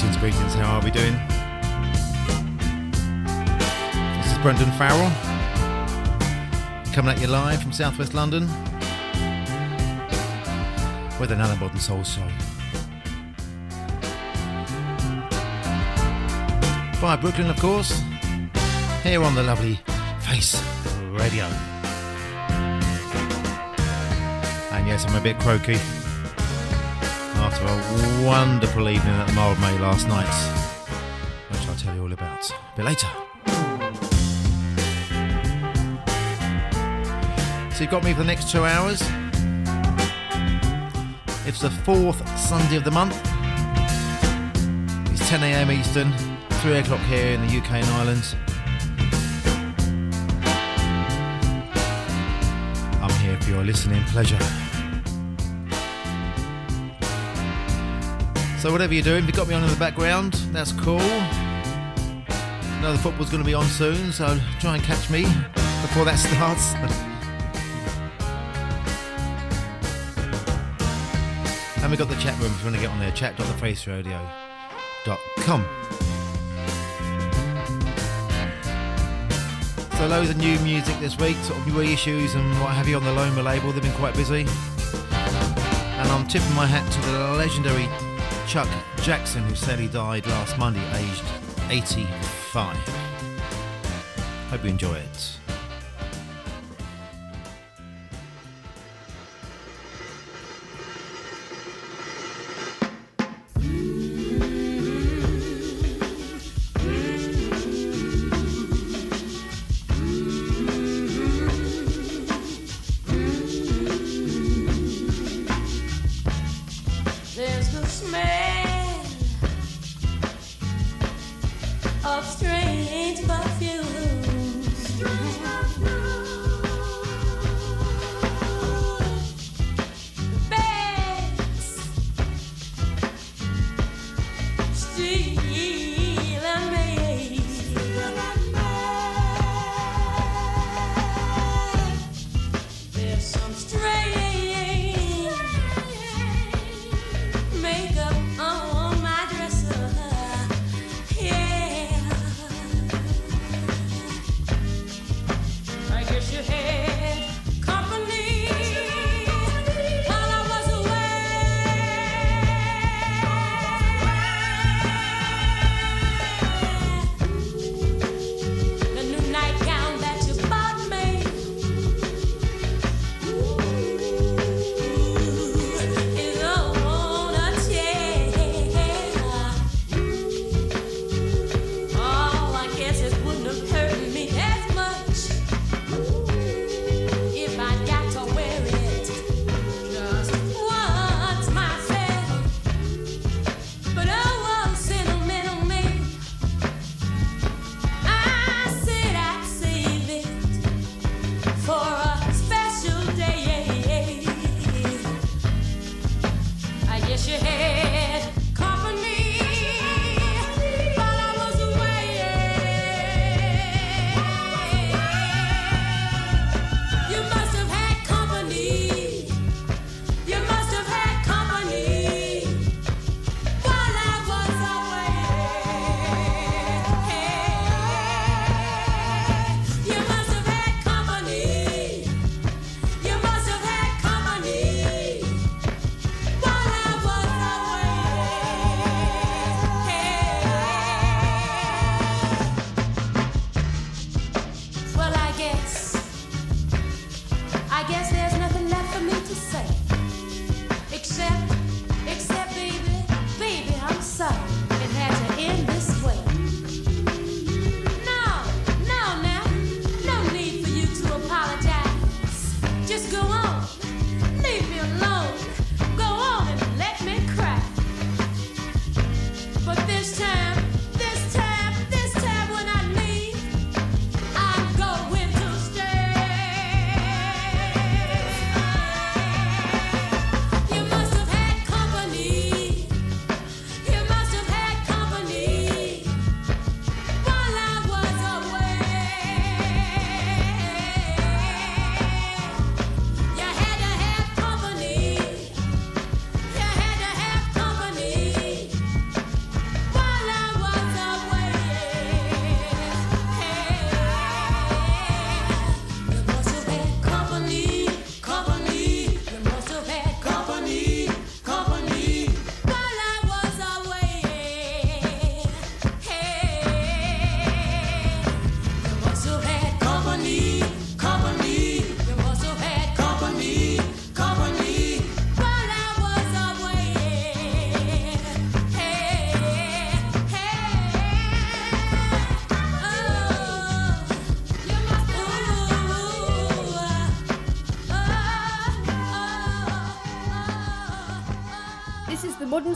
Greetings, greetings. How are we doing? This is Brendan Farrell coming at you live from Southwest London with another ModnSoul Show. By Brooklyn, of course, here on the lovely Face Radio. And yes, I'm a bit croaky after a wonderful evening at the Mildmay last night, which I'll tell you all about a bit later. So you've got me for the next two hours. It's the fourth Sunday of the month. It's 10 a.m. Eastern, 3 o'clock here in the UK and Ireland. I'm here for your listening pleasure. So whatever you're doing, if you've got me on in the background, that's cool. Another football's going to be on soon, so try and catch me before that starts. and we've got the chat room if you want to get on there, chat.thefaceradio.com. So loads of new music this week, sort of new issues and what have you on the Loma label. They've been quite busy. And I'm tipping my hat to the legendary Chuck Jackson, who sadly died last Monday, aged 85. Hope you enjoy it.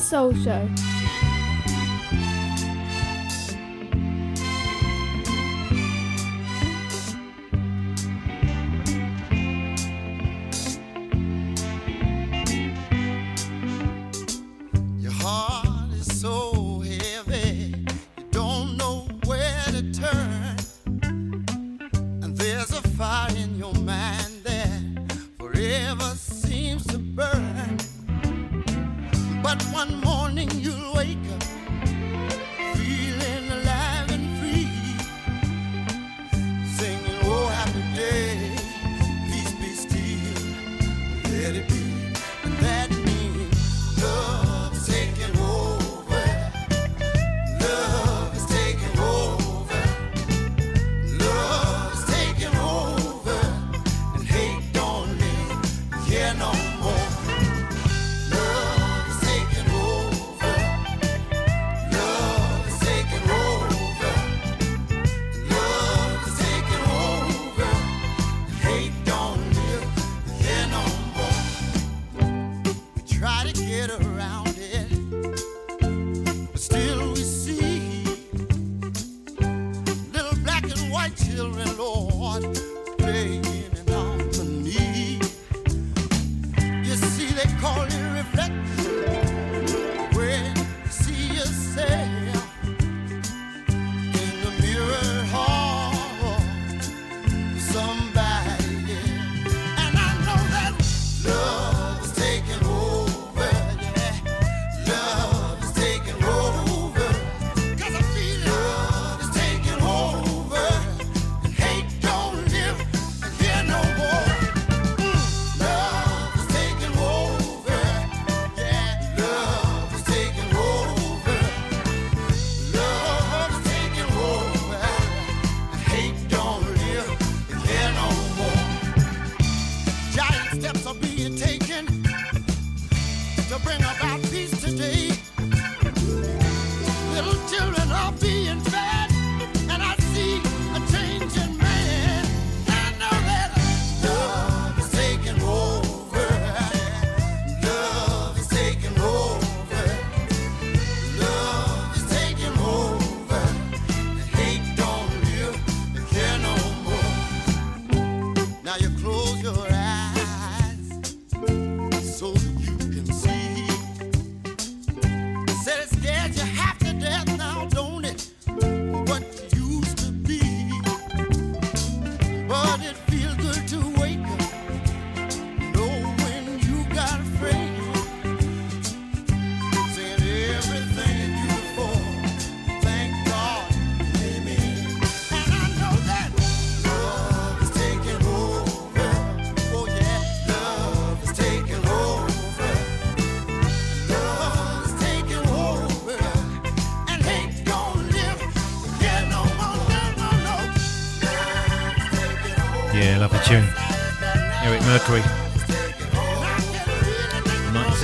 Soul Show.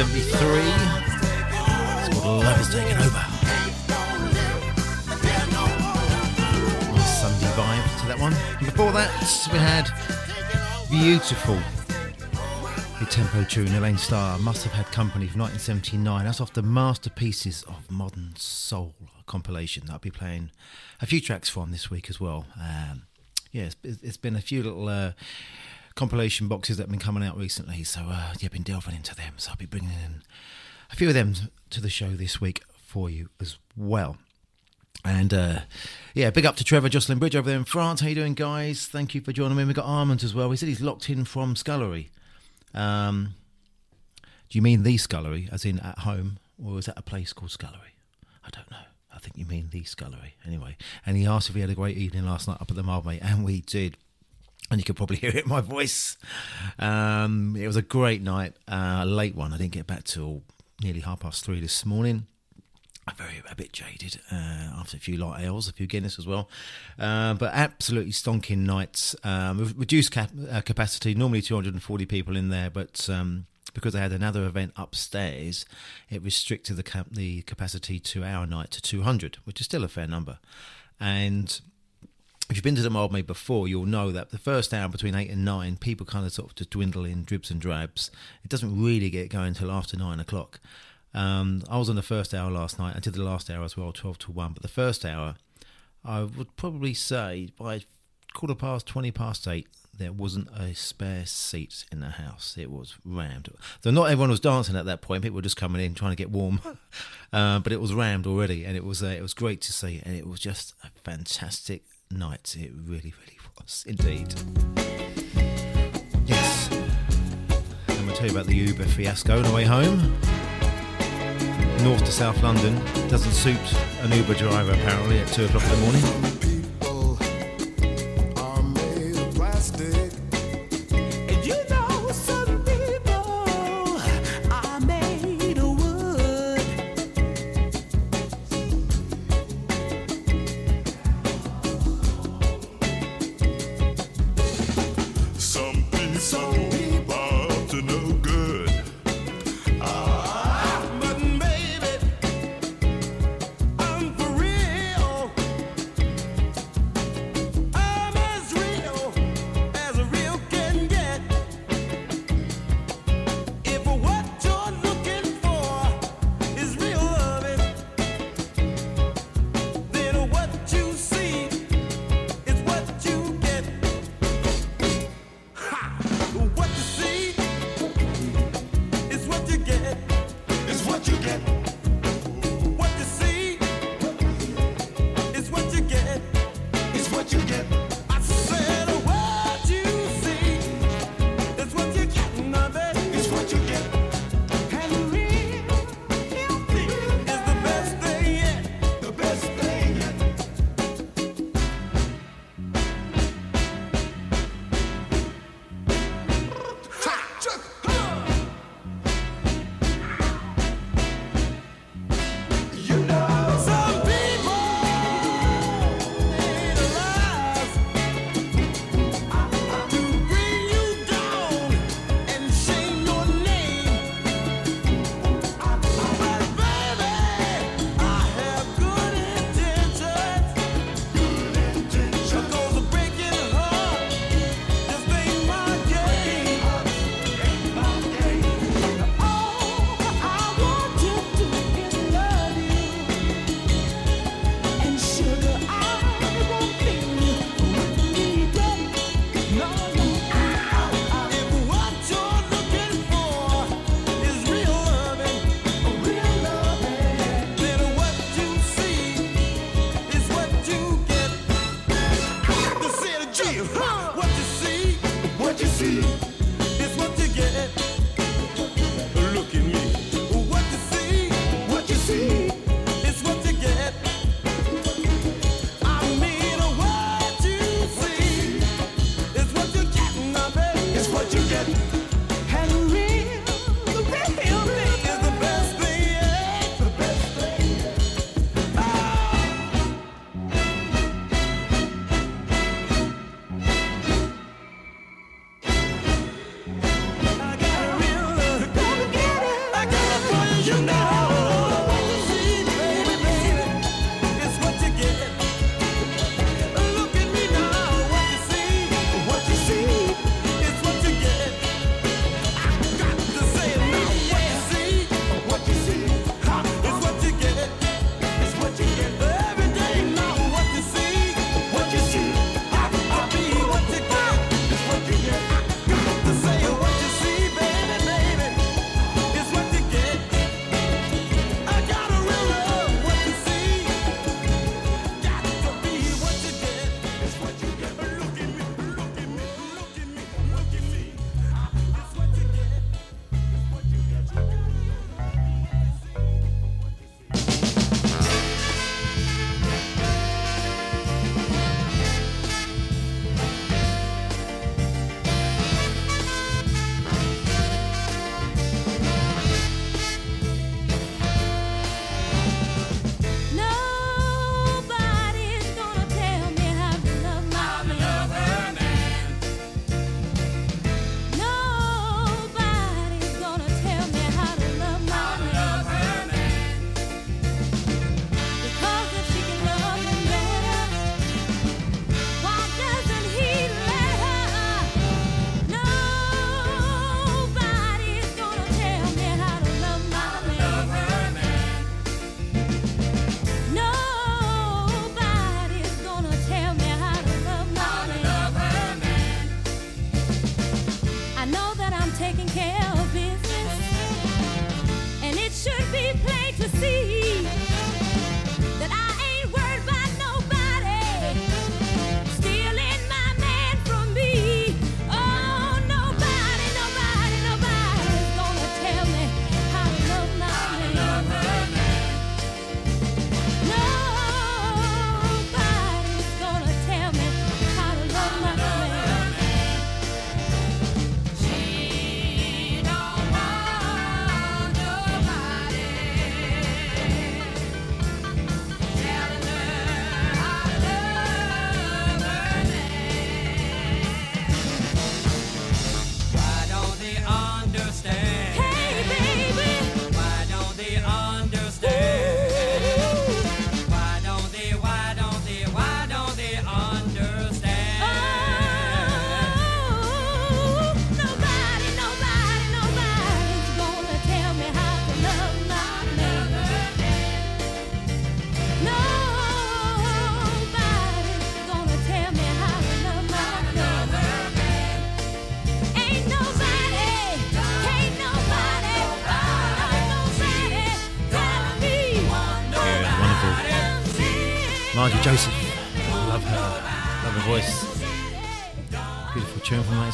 1973. It's called Love is Taking Over. Nice Sunday vibe to that one. And before that, we had Beautiful. The tempo tune, Elaine Starr, Must Have Had Company from 1979. That's off the Masterpieces of Modern Soul compilation that I'll be playing a few tracks from this week as well. Um, yeah, it's, it's been a few little uh, compilation boxes that have been coming out recently, so uh, yeah, been delving into them. So I'll be bringing in a few of them to the show this week for you as well. And uh, yeah, big up to Trevor Jocelyn Bridge over there in France. How you doing, guys? Thank you for joining me. We've got Armand as well. He said he's locked in from Scullery. Um, do you mean the Scullery, as in at home, or is that a place called Scullery? I don't know. I think you mean the Scullery. Anyway, and he asked if we had a great evening last night up at the Mildmay, and we did. And you could probably hear it in my voice. Um, it was a great night, uh, a late one. I didn't get back till nearly half past three this morning. I'm very a bit jaded uh, after a few light ales, a few Guinness as well, uh, but absolutely stonking nights. Um, reduced cap- uh, capacity, normally 240 people in there, but um, because they had another event upstairs, it restricted the cap- the capacity to our night to 200, which is still a fair number. And if you've been to the Mildmay before, you'll know that the first hour between eight and nine, people kind of sort of just dwindle in dribs and drabs. It doesn't really get going until after nine o'clock. Um, I was on the first hour last night. I did the last hour as well, 12 to 1. But the first hour, I would probably say by quarter past, 20 past 8, there wasn't a spare seat in the house. It was rammed. Though not everyone was dancing at that point. People were just coming in trying to get warm. uh, but it was rammed already. And it was, uh, it was great to see. And it was just a fantastic night. It really, really was indeed. Yes. I'm going to tell you about the Uber fiasco on the way home north to south London doesn't suit an Uber driver apparently at two o'clock in the morning.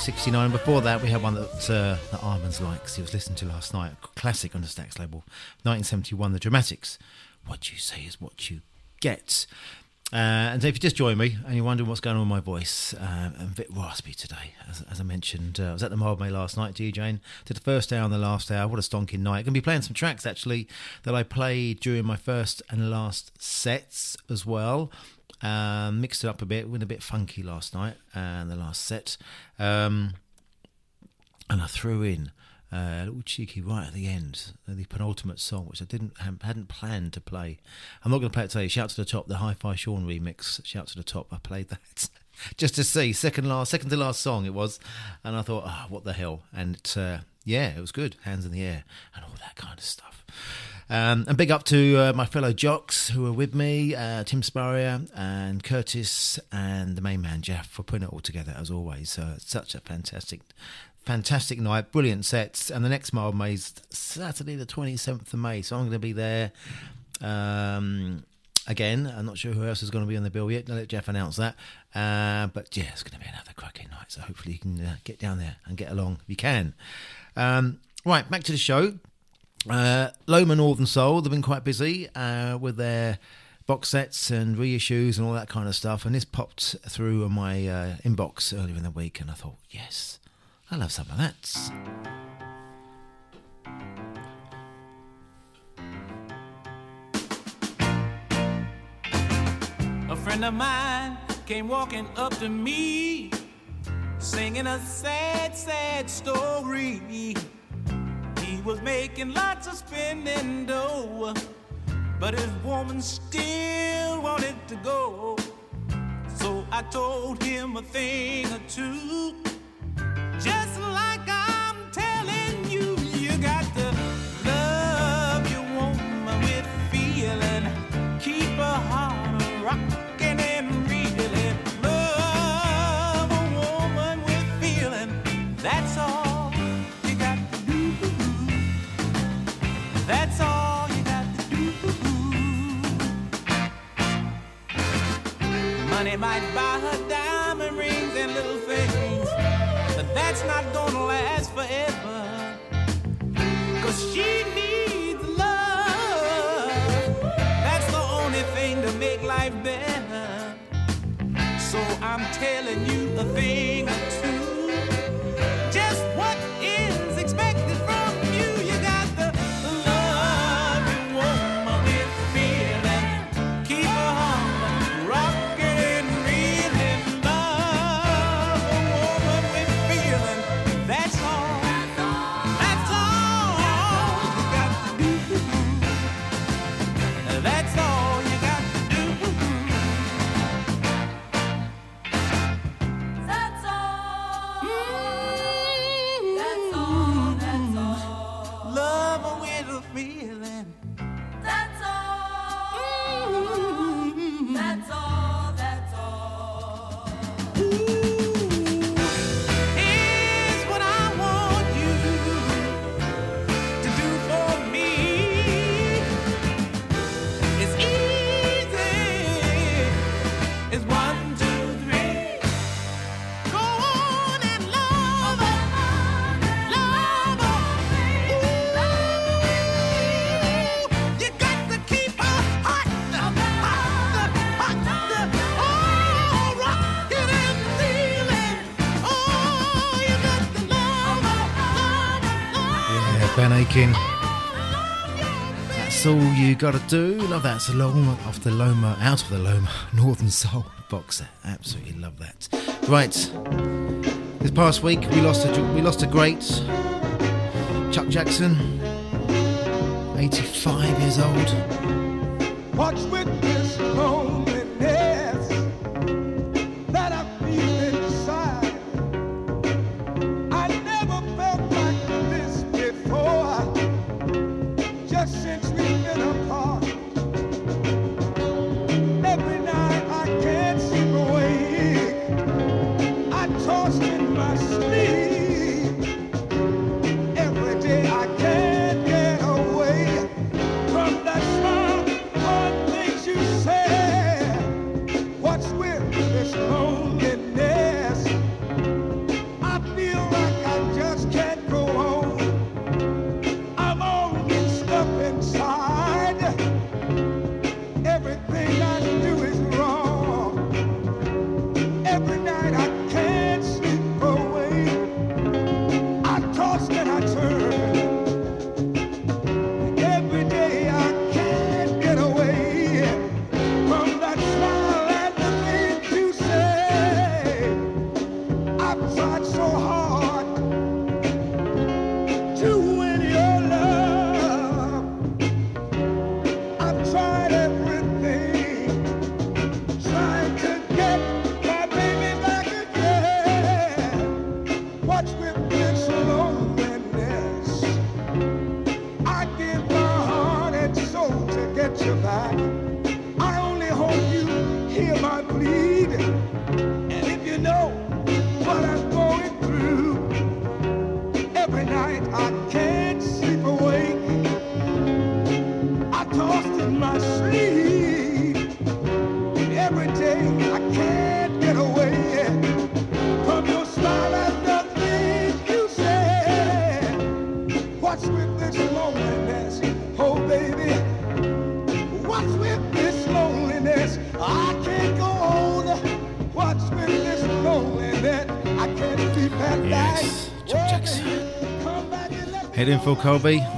69. Before that, we had one that, uh, that Armand's likes. He was listening to last night. Classic on the Stax label. 1971, The Dramatics. What you say is what you get. Uh, and so if you just join me and you're wondering what's going on with my voice, um, I'm a bit raspy today. As, as I mentioned, uh, I was at the Mildmay last night, DJing. Did the first hour and the last hour. What a stonking night. Going to be playing some tracks, actually, that I played during my first and last sets as well. Um, mixed it up a bit. Went a bit funky last night and the last set. Um, and I threw in uh, a little cheeky right at the end, uh, the penultimate song, which I didn't hadn't planned to play. I'm not going to play it today. Shout to the top, the Hi-Fi Sean remix. Shout to the top. I played that just to see second last, second to last song it was, and I thought, ah, what the hell? And uh, yeah, it was good. Hands in the air and all that kind of stuff. Um, and big up to uh, my fellow jocks who are with me, uh, Tim Spurrier and Curtis and the main man Jeff for putting it all together as always. Such a fantastic, fantastic night, brilliant sets. And the next Mildmay's Saturday, the 27th of May. So I'm going to be there. Um, again, I'm not sure who else is going to be on the bill yet. I'll let Jeff announce that. Uh, but yeah, it's going to be another cracking night. So hopefully you can uh, get down there and get along if you can. Um, right, back to the show. Uh, Loma Northern Soul, they've been quite busy uh, with their box sets and reissues and all that kind of stuff. And this popped through on my uh, inbox earlier in the week, and I thought, yes, I love some of that. A friend of mine came walking up to me, singing a sad, sad story. Was making lots of spending dough, but his woman still wanted to go. So I told him a thing or two, just Money might buy her All you gotta do. Love that. It's a long one off the Loma, out of the Loma, Northern Soul boxer. Absolutely love that. Right. This past week we lost a we lost a great Chuck Jackson, 85 years old. Good info, Colby.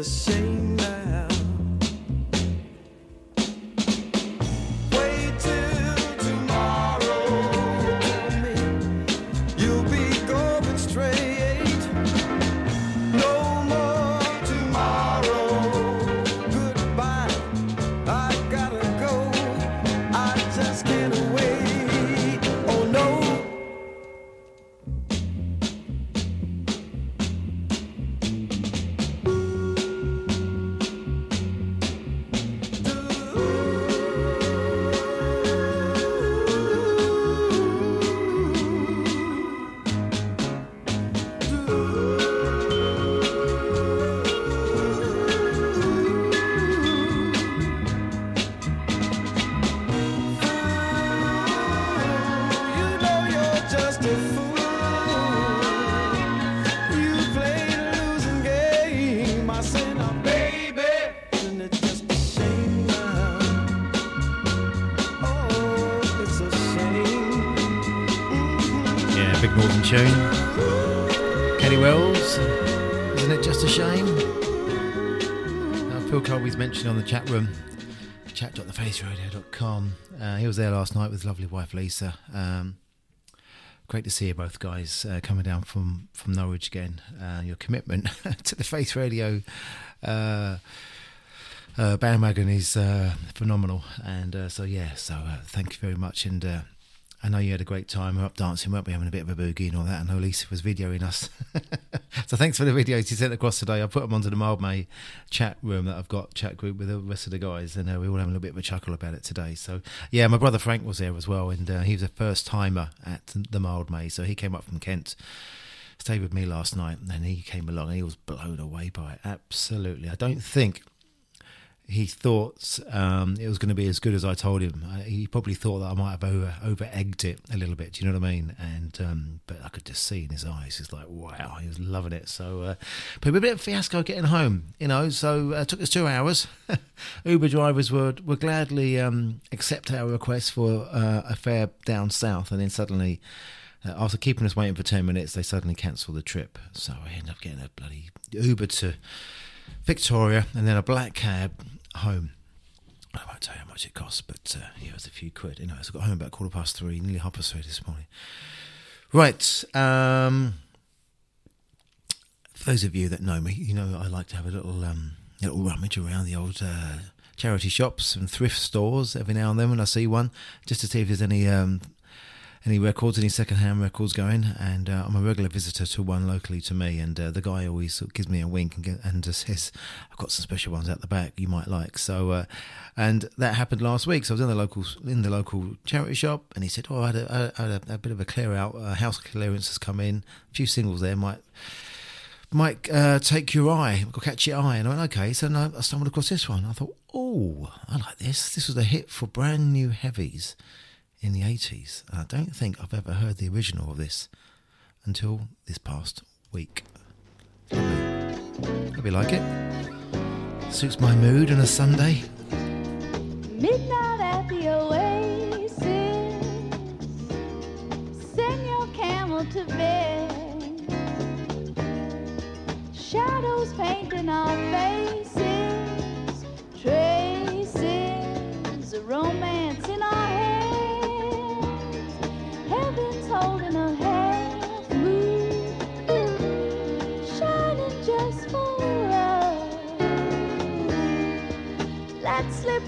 the same. On the chat room, chat.thefaceradio.com. Uh, he was there last night with his lovely wife Lisa. Um, great to see you both guys uh, coming down from, from Norwich again. Uh, your commitment to the Face Radio uh, uh, bandwagon is uh, phenomenal. And so, yeah, so thank you very much. And I know you had a great time. We We're up dancing, weren't we? Having a bit of a boogie and all that. I know Lisa was videoing us. so thanks for the videos you sent across today. I put them onto the Mildmay chat room that I've got, chat group with the rest of the guys. And uh, we all having a little bit of a chuckle about it today. So, yeah, my brother Frank was there as well. And uh, he was a first timer at the Mildmay. So he came up from Kent. Stayed with me last night, and he came along. and He was blown away by it. Absolutely, I don't think he thought um, it was going to be as good as I told him. I, he probably thought that I might have over over egged it a little bit. Do you know what I mean? And um, but I could just see in his eyes, he's like, wow, he was loving it. So, uh, but a bit of fiasco getting home, you know. So uh, it took us two hours. Uber drivers would would gladly um, accept our request for uh, a fare down south, and then suddenly. Uh, after keeping us waiting for 10 minutes, they suddenly cancelled the trip. So I ended up getting a bloody Uber to Victoria and then a black cab home. I won't tell you how much it cost, but uh, yeah, it was a few quid. You know, so I got home about quarter past three, nearly half past three this morning. Right. Um, for those of you that know me, you know I like to have a little um, little rummage around the old uh, charity shops and thrift stores every now and then when I see one, just to see if there's any um, any records, any second-hand records going. And uh, I'm a regular visitor to one locally to me, and uh, the guy always sort of gives me a wink and, get, and says, "I've got some special ones out the back you might like." So, uh, and that happened last week. So I was in the local in the local charity shop, and he said, "Oh, I had a, I had a, a bit of a clear out. Uh, house clearance has come in. A few singles there might." Might uh, take your eye, catch your eye, and I went okay. So I stumbled across this one. I thought, oh, I like this. This was a hit for brand new heavies in the 80s. I don't think I've ever heard the original of this until this past week. Hope you like it. Suits my mood on a Sunday. Midnight at the oasis. Send your camel to bed. Shadows painting our.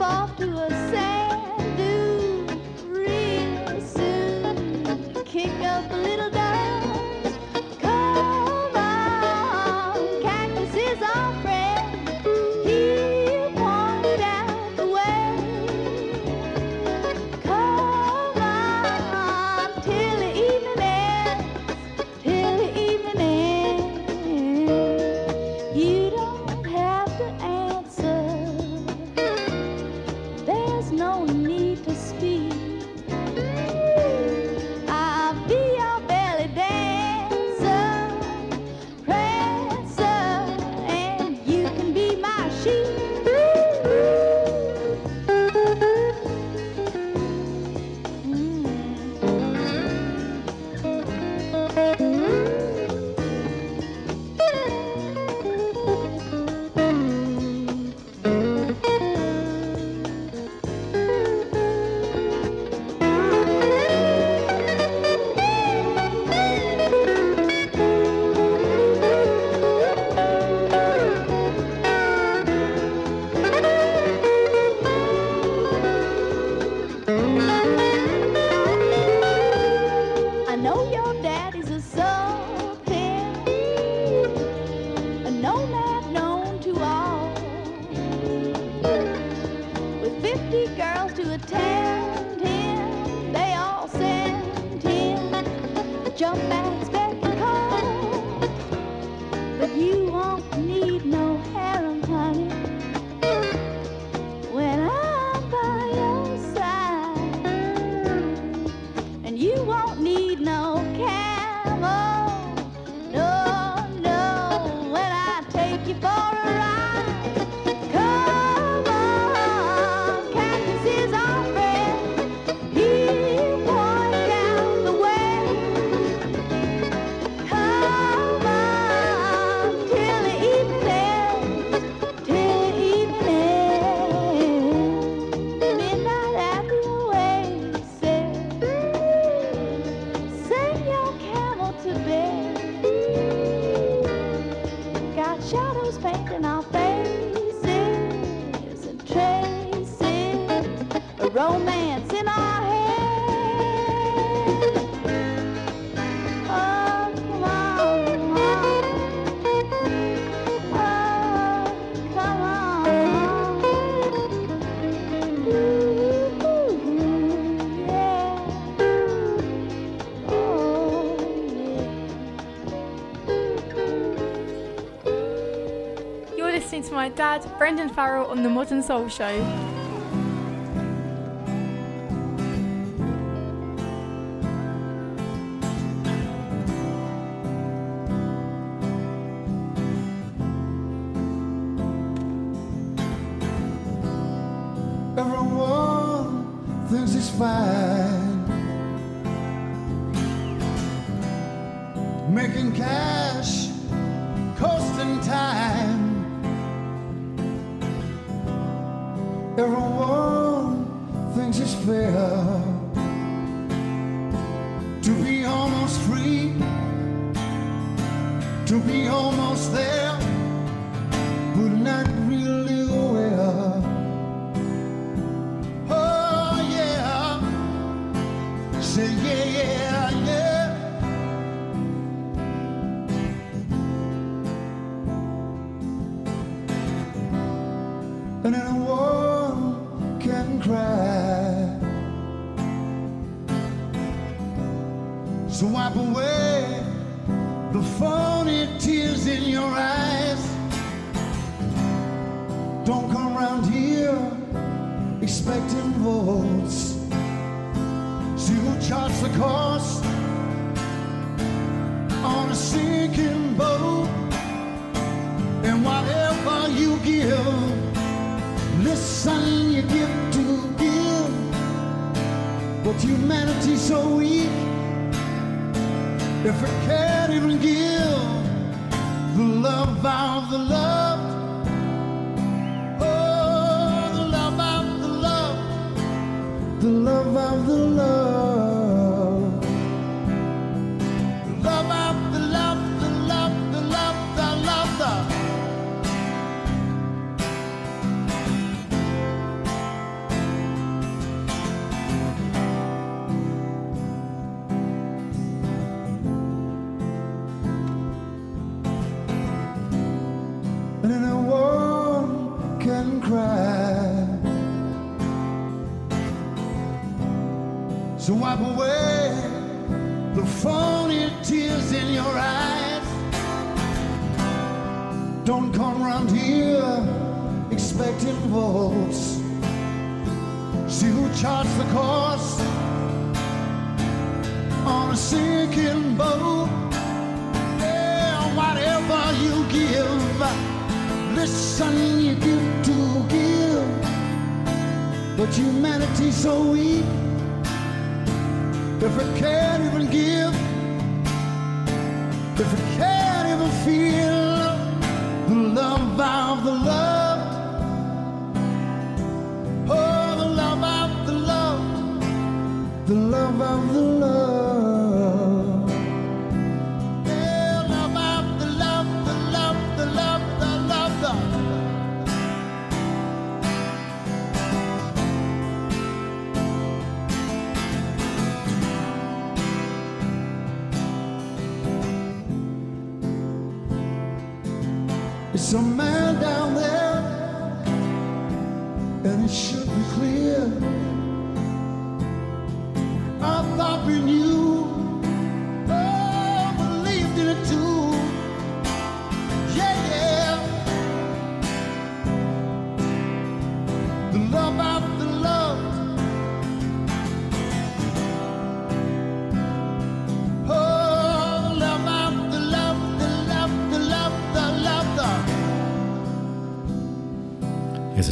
Off to a sand Brendan Farrell on The ModnSoul Show. Everyone thinks it's fine.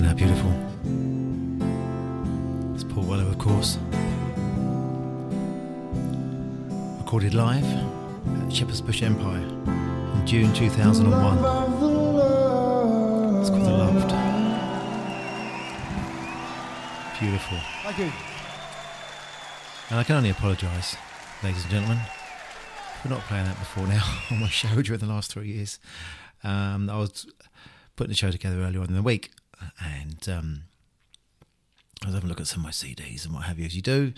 Isn't that beautiful? It's Paul Weller, of course. Recorded live at Shepherd's Bush Empire in June 2001. It's called The Loved. Beautiful. Thank you. And I can only apologise, ladies and gentlemen, for not playing that before now on my show during the last three years. Um, I was putting the show together earlier on in the week and um, I was having a look at some of my CDs and what have you, as you do.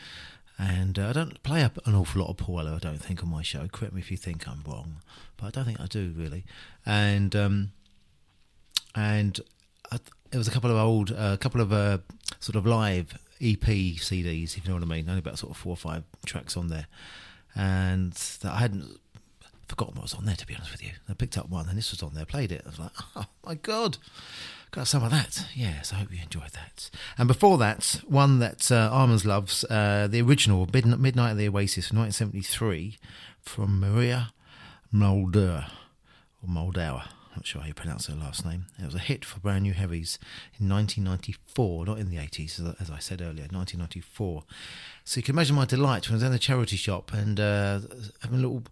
And uh, I don't play up an awful lot of Weller, I don't think, on my show. Correct me if you think I'm wrong, but I don't think I do really. And um, and I, there was a couple of old, a uh, couple of uh, sort of live EP CDs, if you know what I mean. Only about sort of four or five tracks on there, and I hadn't forgotten what was on there. To be honest with you, I picked up one, and this was on there. Played it. I was like, oh my god, got some of that. Yes, I hope you enjoyed that. And before that, one that uh, Armans loves, uh, the original Mid- Midnight of the Oasis from 1973, from Maria Mulder or Moldauer. Not sure how you pronounce her last name. It was a hit for Brand New Heavies in 1994, not in the 80s, as- I said earlier, 1994. So you can imagine my delight when I was in the charity shop and uh, having a little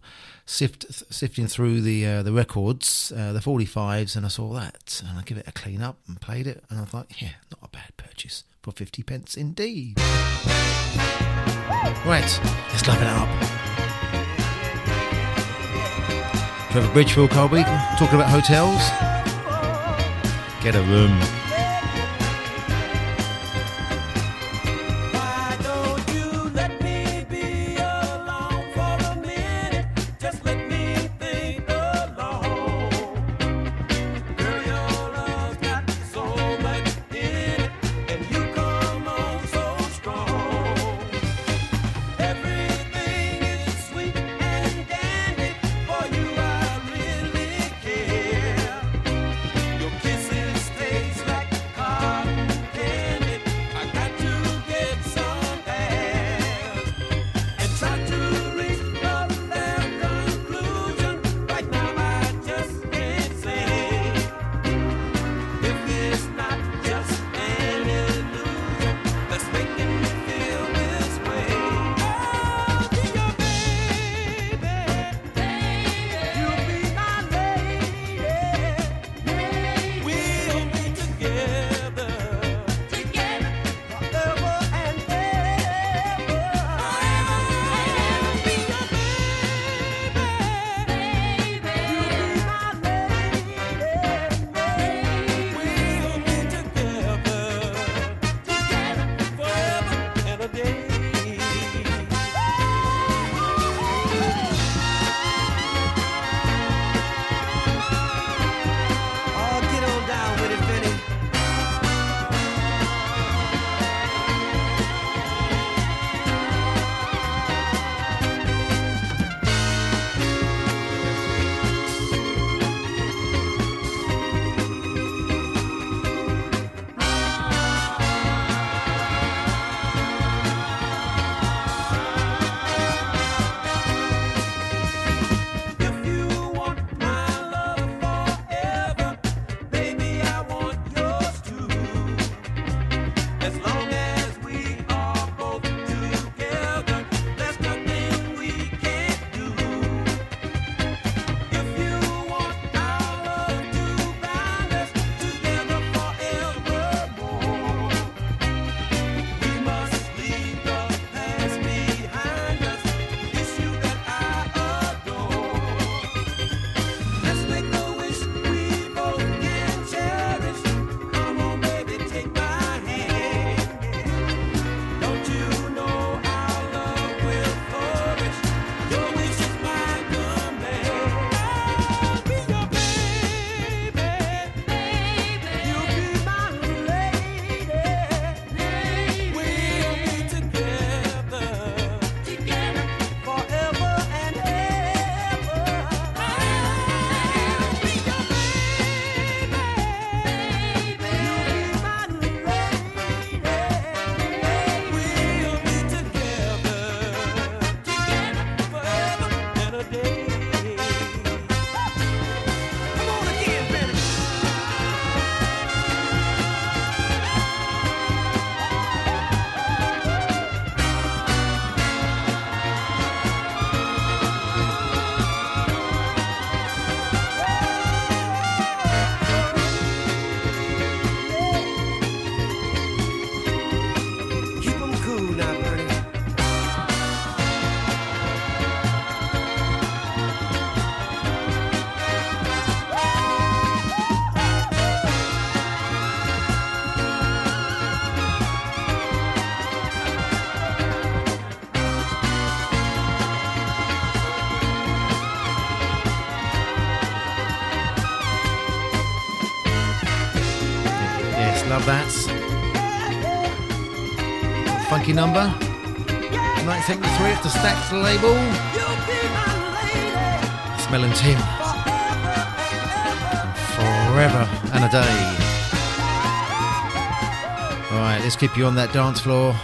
sift, sifting through the uh, the records, uh, the 45s, and I saw that, and I give it a clean up and played it, and I thought, yeah, not a bad purchase for 50 pence indeed. Right, let's liven it up. Trevor Bridgefield, Colby, talking about hotels. Get a room. Funky number. 1973 off the Stax label. Mel and Tim. Forever and a day. Alright, let's keep you on that dance floor.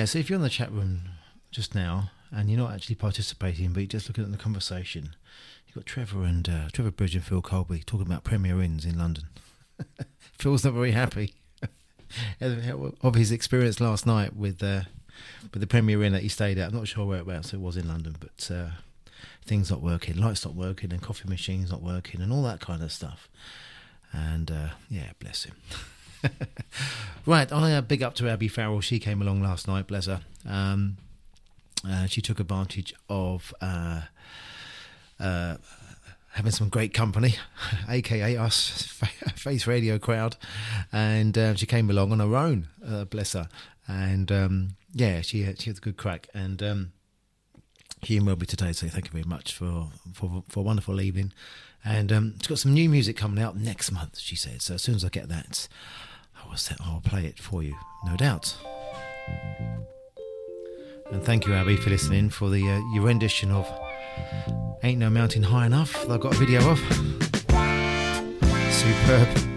Yeah, so if you're in the chat room just now and you're not actually participating, but you're just looking at the conversation, you've got Trevor and uh, Trevor Bridge and Phil Colby talking about Premier Inns in London. Phil's not very happy of his experience last night with uh, with the Premier Inn that he stayed at. I'm not sure was It was in London, but uh, things not working, lights not working, and coffee machines not working, and all that kind of stuff. And uh, yeah, bless him. right, I uh, big up to Abby Farrell. She came along last night, bless her. Um, uh, she took advantage of uh, uh, having some great company, aka us, Face Radio crowd, and uh, she came along on her own, uh, bless her. And um, yeah, she had, she had a good crack, and um, she emailed me today, so thank you very much for for, for a wonderful evening. And um, she's got some new music coming out next month, she said. So as soon as I get that, Will I'll play it for you, no doubt. And thank you, Abby, for listening for the uh, your rendition of "Ain't No Mountain High Enough" that I've got a video of. Superb.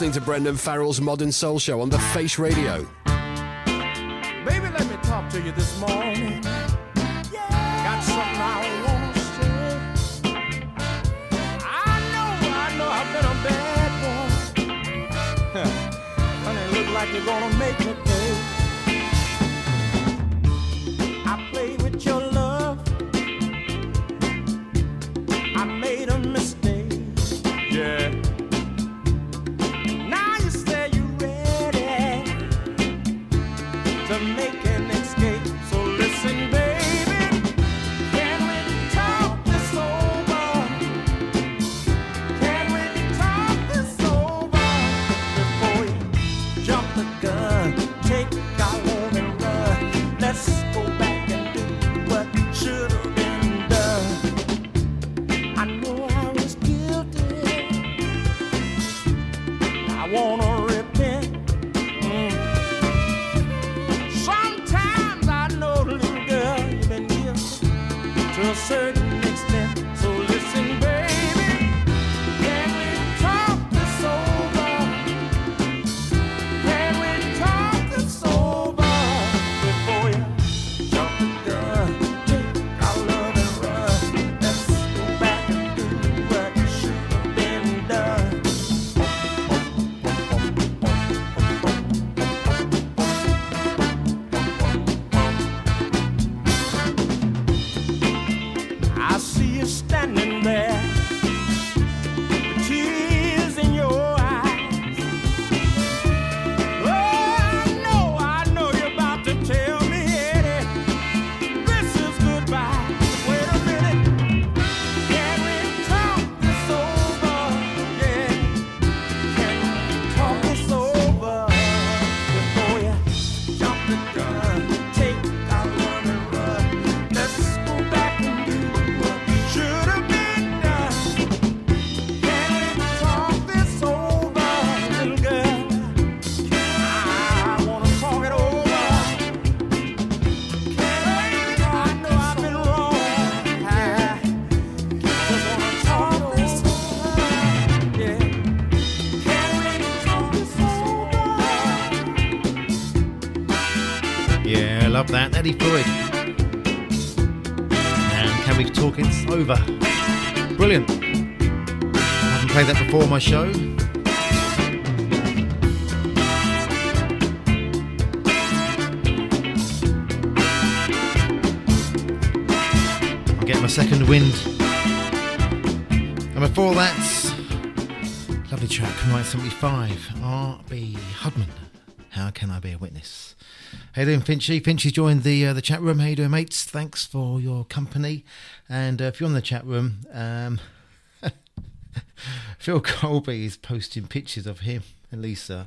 Listening to Brendan Farrell's ModnSoul Show on The Face Radio. Yeah, I love that. Eddie Floyd. And can we talk it over? Brilliant. I haven't played that before on my show. I'm getting my second wind. And before that, lovely track from 1975, R.B. Hudmon. How can I be a witness? How you doing, Finchy? Finchy's joined the uh, the chat room. How you doing, mates? Thanks for your company. And uh, if you're in the chat room, um, Phil Colby is posting pictures of him and Lisa.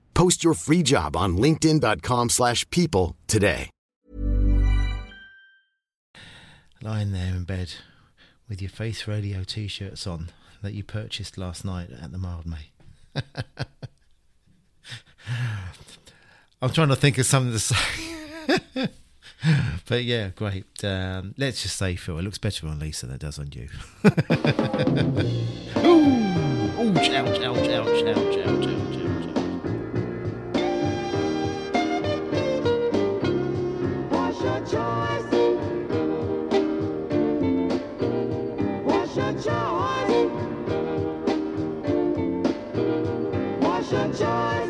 Post your free job on linkedin.com slash people today. Lying there in bed with your Face Radio t-shirts on that you purchased last night at the Mildmay. I'm trying to think of something to say. but yeah, great. Um, let's just say, Phil, it looks better on Lisa than it does on you. Ooh! Ouch, ouch, ouch, ouch, ouch, ouch. choice? What's your choice?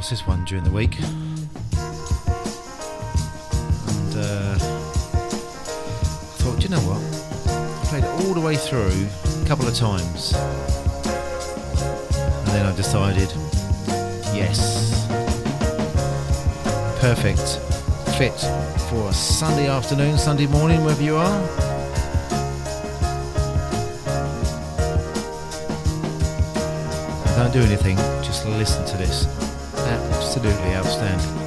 across this one during the week. And uh, I thought, do you know what? I played it all the way through a couple of times. And then I decided, yes, perfect fit for a Sunday afternoon, Sunday morning, wherever you are. don't do anything, just listen to this absolutely outstanding.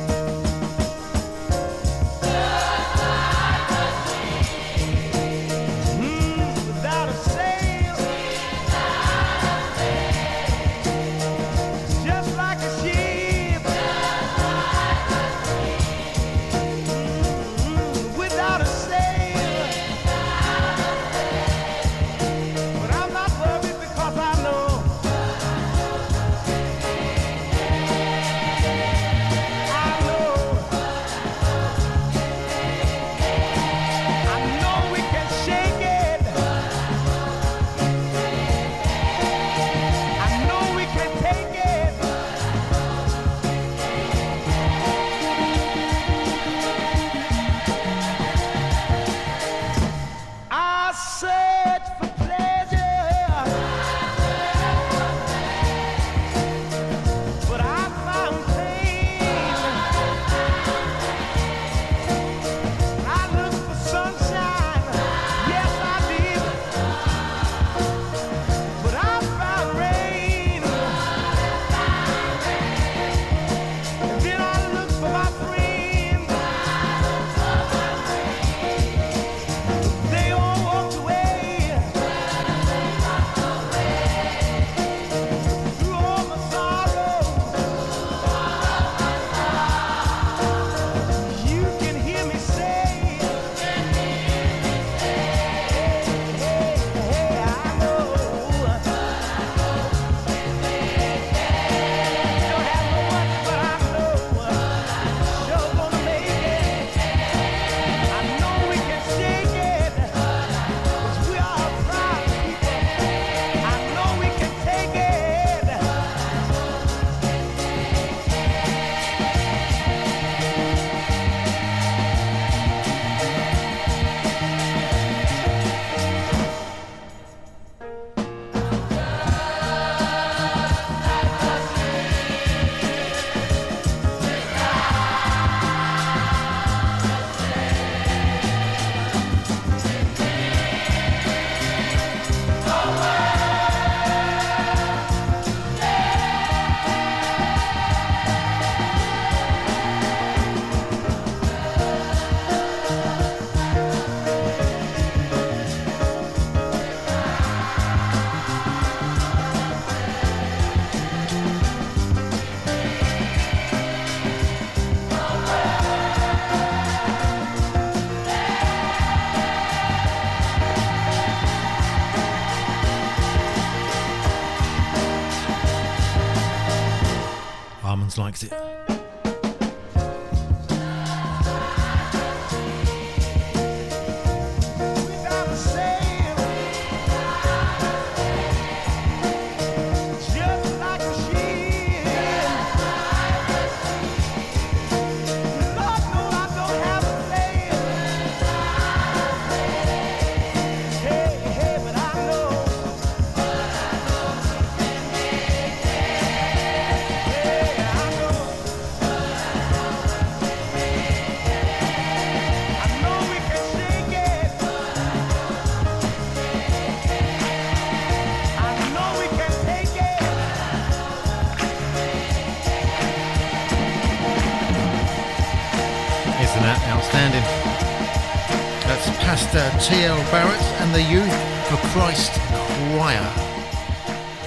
Christ Choir.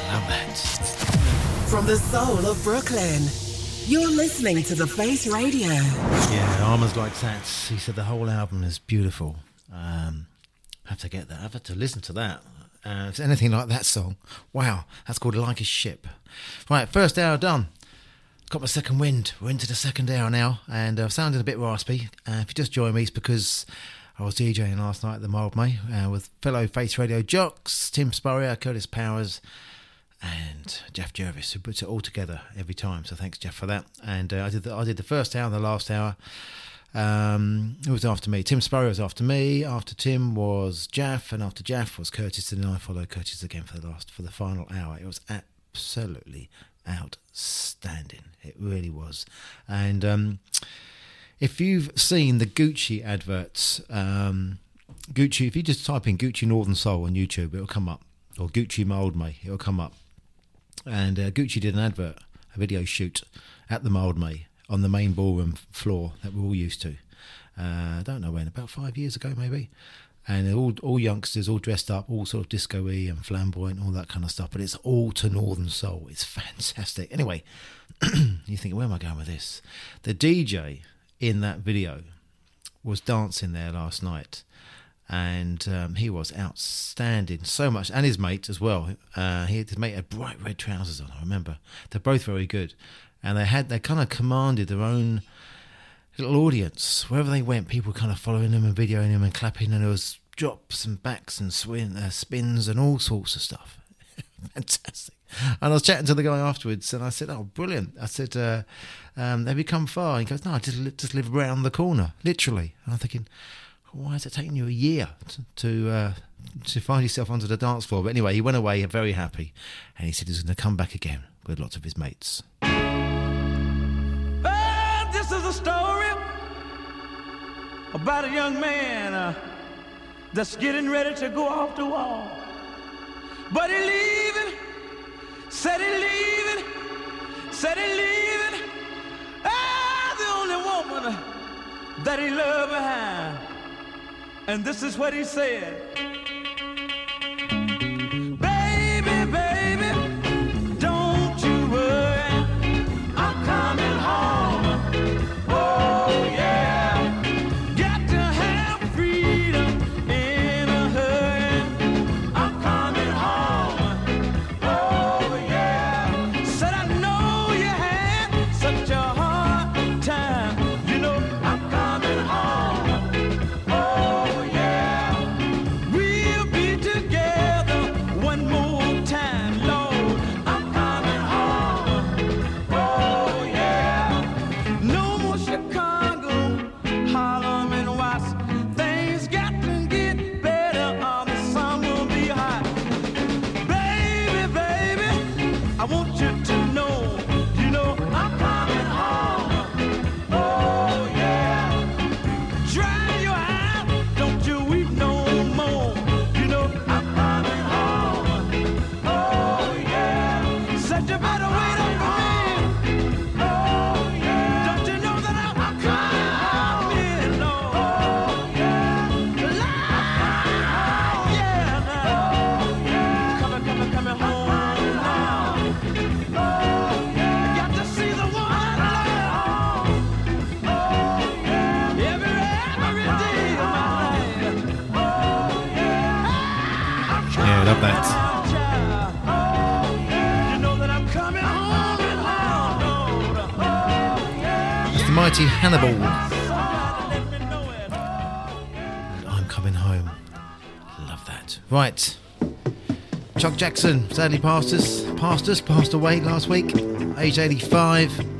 Love that. From the soul of Brooklyn, you're listening to The Face Radio. Yeah, Armours like that. He said the whole album is beautiful. Um, I have to get that. I've had to listen to that. Uh, if it's anything like that song, wow, that's called Like a Ship. Right, first hour done. Got my second wind. We're into the second hour now, and I've sounded a bit raspy. Uh, if you just join me, it's because I was DJing last night at the Mildmay uh, with fellow Face Radio jocks, Tim Spurrier, Curtis Powers, and Jeff Jervis, who puts it all together every time. So thanks, Jeff, for that. And uh, I did the, I did the first hour and the last hour. Um, it was after me. Tim Spurrier was after me. After Tim was Jeff, and after Jeff was Curtis. And then I followed Curtis again for the last for the final hour. It was absolutely outstanding. It really was. And um, if you've seen the Gucci adverts, um, Gucci, if you just type in Gucci Northern Soul on YouTube, it'll come up, or Gucci Mildmay, it'll come up. And uh, Gucci did an advert, a video shoot at the Mildmay on the main ballroom floor that we're all used to. Uh, I don't know when, about five years ago maybe. And all all youngsters, all dressed up, all sort of disco-y and flamboyant, all that kind of stuff. But it's all to Northern Soul. It's fantastic. Anyway, you think, where am I going with this? The DJ in that video was dancing there last night, and um, he was outstanding so much, and his mate as well. Uh, he, had his mate had bright red trousers on. I remember they're both very good, and they had they kind of commanded their own little audience wherever they went. People kind of following them and videoing them and clapping, and there was drops and backs and swing, uh, spins and all sorts of stuff. Fantastic. And I was chatting to the guy afterwards, and I said, "Oh, brilliant!" I said, uh, um, "Have you come far?" And he goes, "No, I just just live around the corner, literally." And I'm thinking, "Why has it taken you a year to to, uh, to find yourself onto the dance floor?" But anyway, he went away very happy, and he said he's going to come back again with lots of his mates. This is a story about a young man uh, that's getting ready to go off the wall. But he leaving, said he leaving, said he leaving. That he loved behind. And this is what he said. Hannibal. I'm coming home. Love that. Right. Chuck Jackson sadly passed us, passed us, passed away last week, age 85.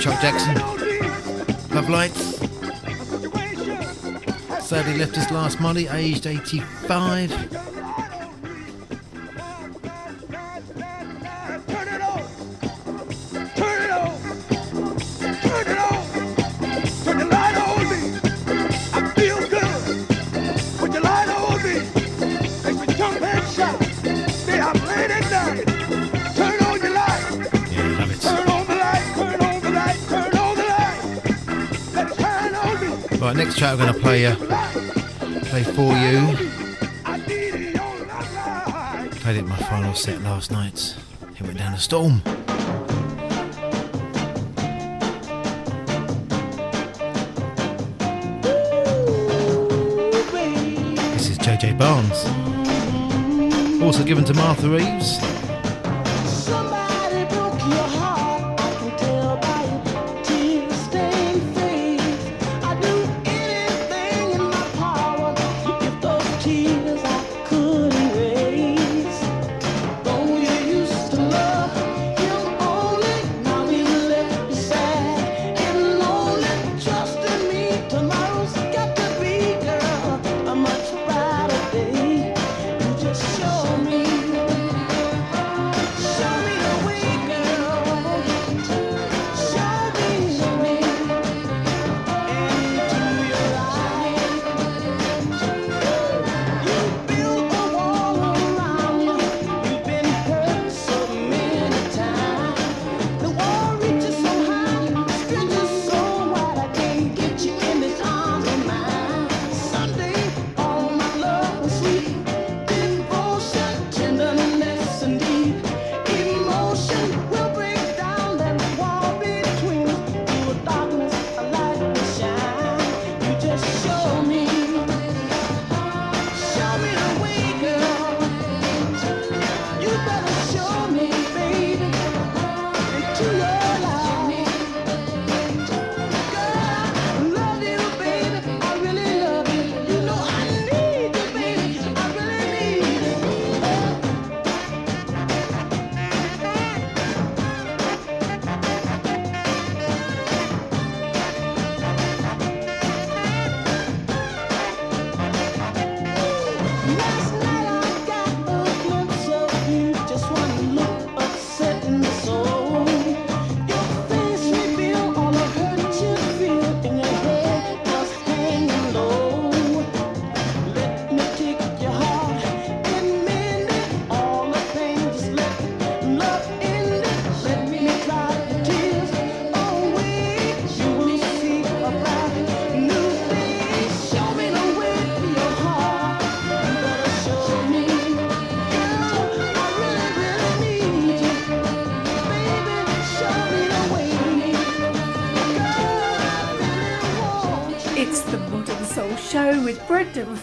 Chuck Jackson. Love Lights. Sadly left us last Monday, aged 85. track I'm going to play, uh, play for you. Played it in my final set last night. It went down a storm. This is JJ Barnes. Also given to Martha Reeves.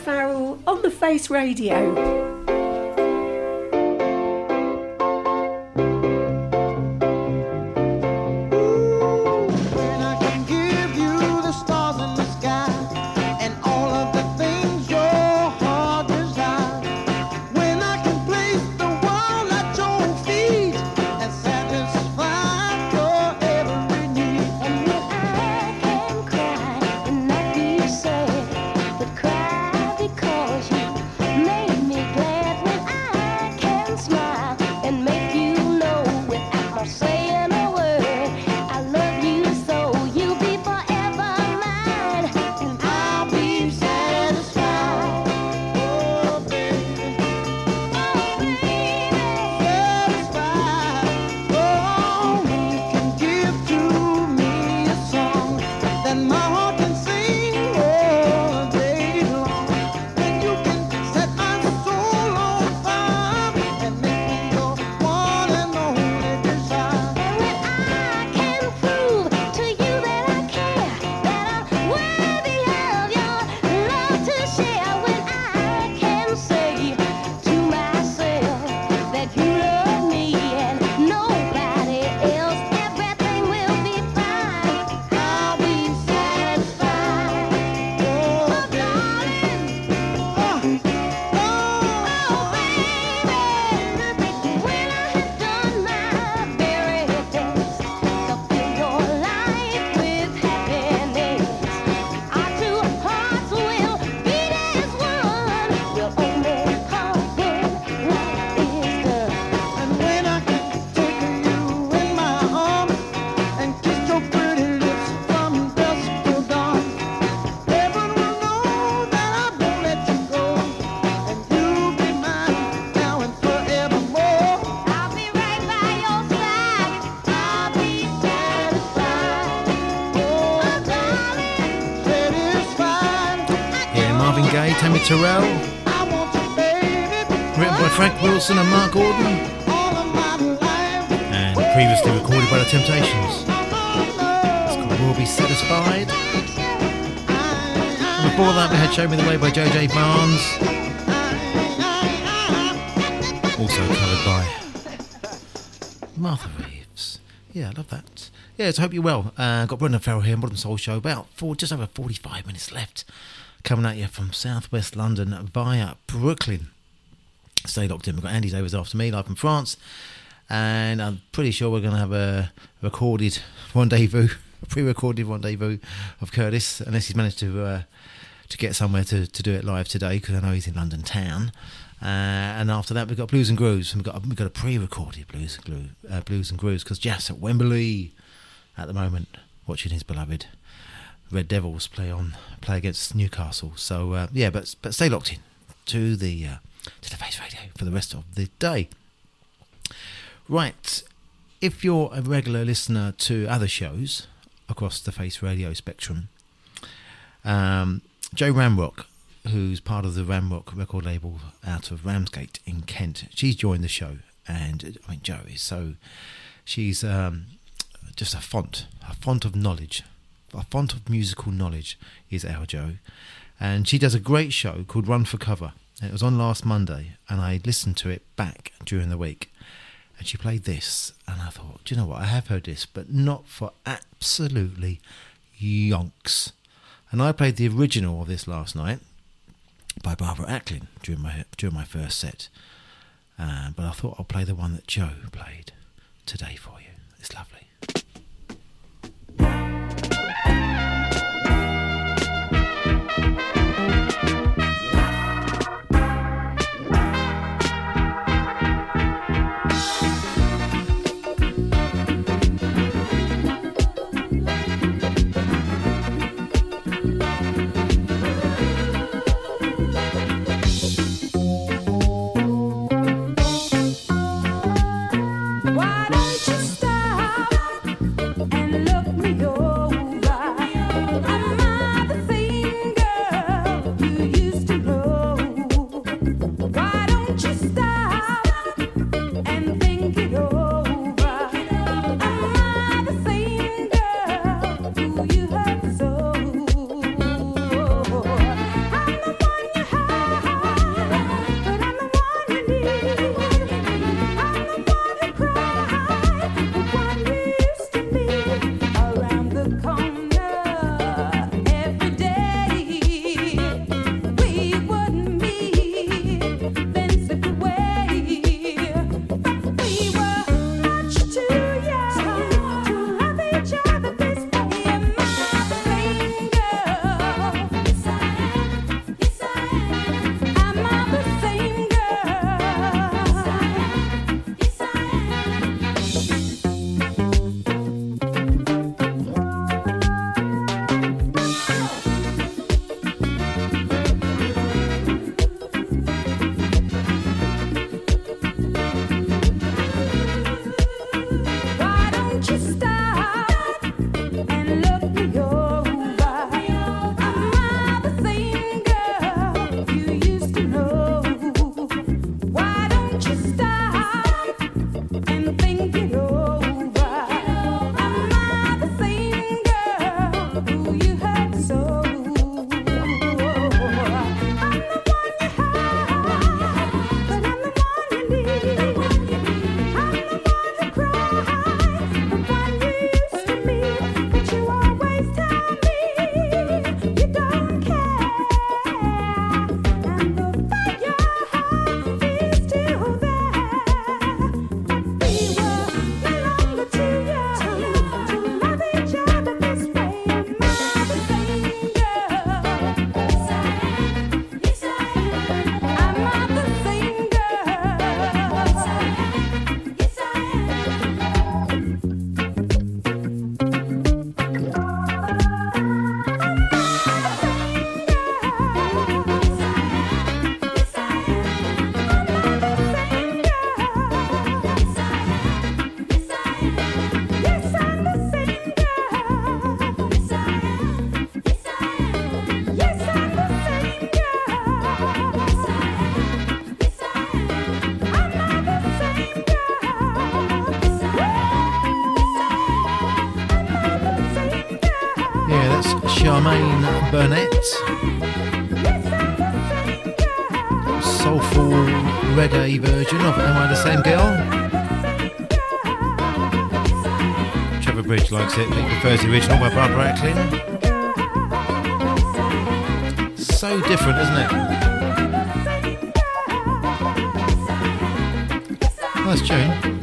Farrell on the Face Radio. Show Me the Way by JJ Barnes. Also covered by Martha Reeves. Yeah, I love that. Yeah, so hope you're well. Uh, got Brendan Farrell here, ModnSoul Show. About four, just over 45 minutes left. Coming at you from southwest London via Brooklyn. Stay locked in. We've got Andy Davis after me, live from France. And I'm pretty sure we're going to have a recorded rendezvous, a pre recorded rendezvous of Curtis, unless he's managed to uh, to get somewhere to, to do it live today, because I know he's in London town. Uh, and after that, we've got Blues and Grooves. and We've got, we've got a pre recorded Blues, and uh, Blues and Grooves, because Jeff's at Wembley at the moment, watching his beloved Red Devils play on play against Newcastle. So uh, yeah, but but stay locked in to the uh, to the Face Radio for the rest of the day. Right, if you're a regular listener to other shows across the Face Radio spectrum, um, Joe Ramrock, who's part of the Ramrock record label out of Ramsgate in Kent, she's joined the show, and I mean Joe is so she's um, just a font, a font of knowledge, a font of musical knowledge is our Joe, and she does a great show called Run for Cover. And it was on last Monday, and I listened to it back during the week, and she played this, and I thought, do you know what? I have heard this, but not for absolutely yonks. And I played the original of this last night by Barbara Acklin during my during my first set. Uh, but I thought I'll play the one that Joe played today for you. It's lovely. Version of Am I the Same Girl? Trevor Bridge likes it, but he prefers the original by Barbara Acklin. So different, isn't it? Nice tune.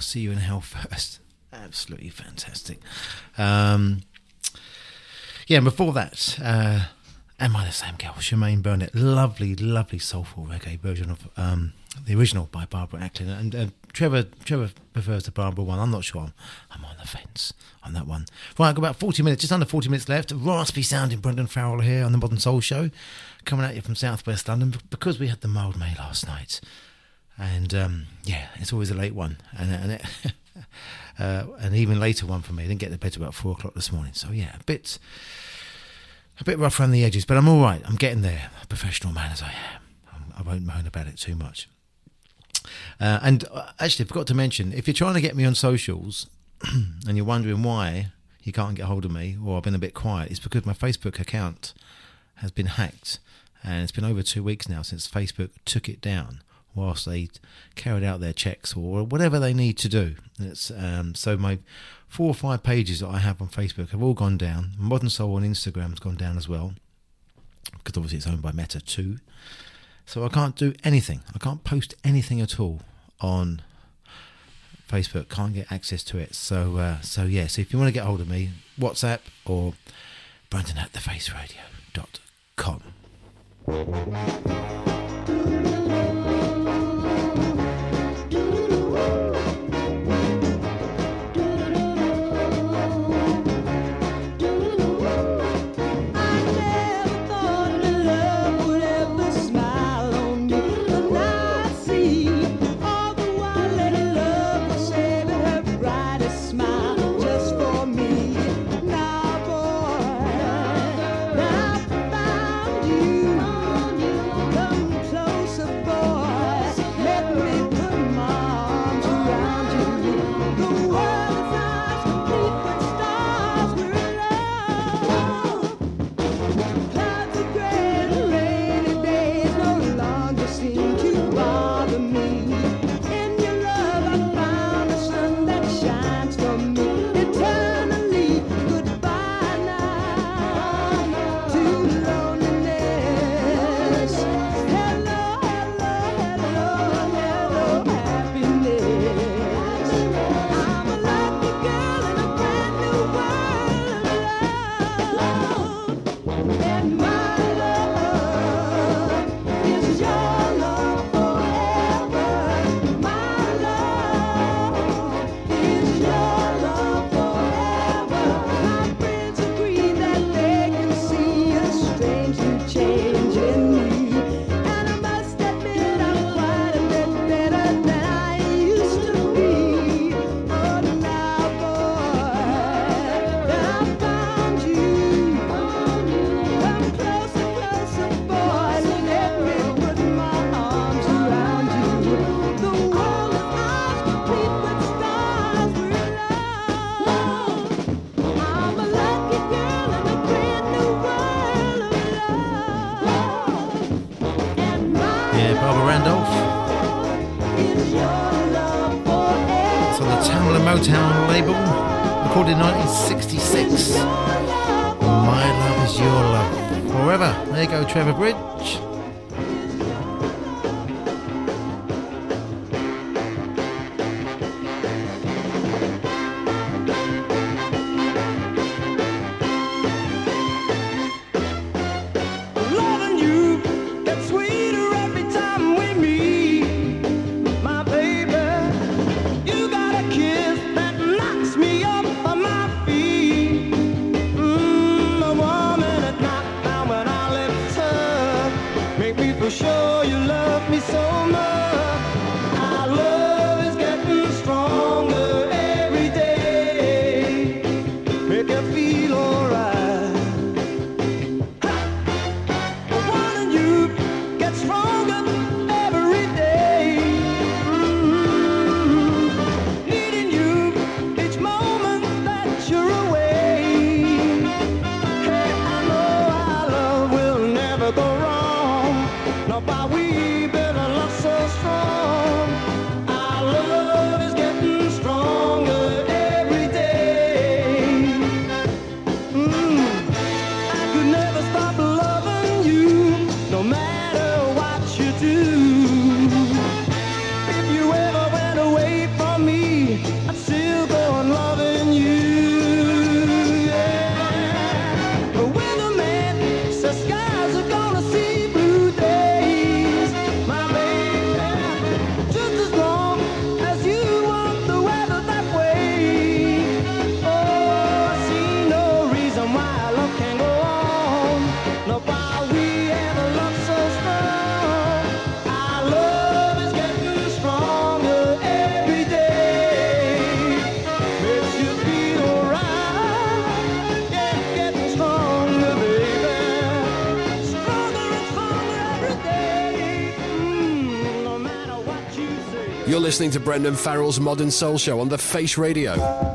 I'll see you in hell first. Absolutely fantastic. Um, yeah, and before that, uh, Am I the Same Girl? Shemaine Burnett. Lovely, lovely soulful reggae version of um, the original by Barbara Acklin. And uh, Trevor Trevor prefers the Barbara one. I'm not sure. I'm, I'm on the fence on that one. Right, I've got about 40 minutes, just under 40 minutes left. Raspy sounding Brendan Farrell here on the ModnSoul Show, coming at you from southwest London because we had the Mildmay last night. And um, yeah, it's always a late one, and, and it, uh, an even later one for me. I didn't get to bed till about four o'clock this morning, so yeah, a bit, a bit rough around the edges, but I'm all right. I'm getting there, professional man as I am. I'm, I won't moan about it too much. Uh, and uh, actually, I forgot to mention, if you're trying to get me on socials and you're wondering why you can't get hold of me or I've been a bit quiet, it's because my Facebook account has been hacked, and it's been over two weeks now since Facebook took it down whilst they carried out their checks or whatever they need to do. It's, um, so my four or five pages that I have on Facebook have all gone down. ModnSoul on Instagram's gone down as well because obviously it's owned by Meta too. So I can't do anything. I can't post anything at all on Facebook. Can't get access to it. So uh, so yeah. So if you want to get hold of me, WhatsApp or Brendan at thefaceradio.com. in 1966. My love is your love forever. There you go, Trevor Bridge. listening to Brendan Farrell's ModnSoul Show on The Face Radio.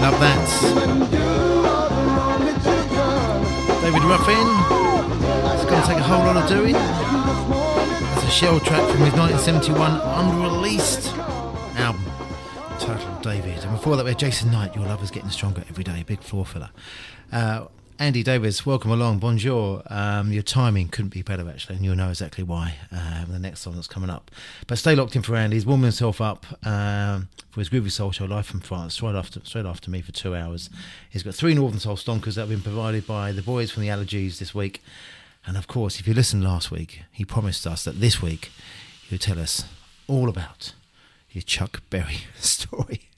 love that. David Ruffin, it's going to take a whole lot of doing. That's a shell track from his 1971 unreleased album titled David. And before that, we had Jason Knight, Your Love is Getting Stronger Every Day, Big Floor Filler. Uh, Andy Davis, welcome along. Bonjour. Um, your timing couldn't be better, actually, and you'll know exactly why uh, the next song that's coming up. But stay locked in for Andy. He's warming himself up um, for his Groovy Soul show live from France, straight after, straight after me for two hours. He's got three Northern Soul stonkers that have been provided by the boys from the Allergies this week. And of course, if you listened last week, he promised us that this week he would tell us all about his Chuck Berry story.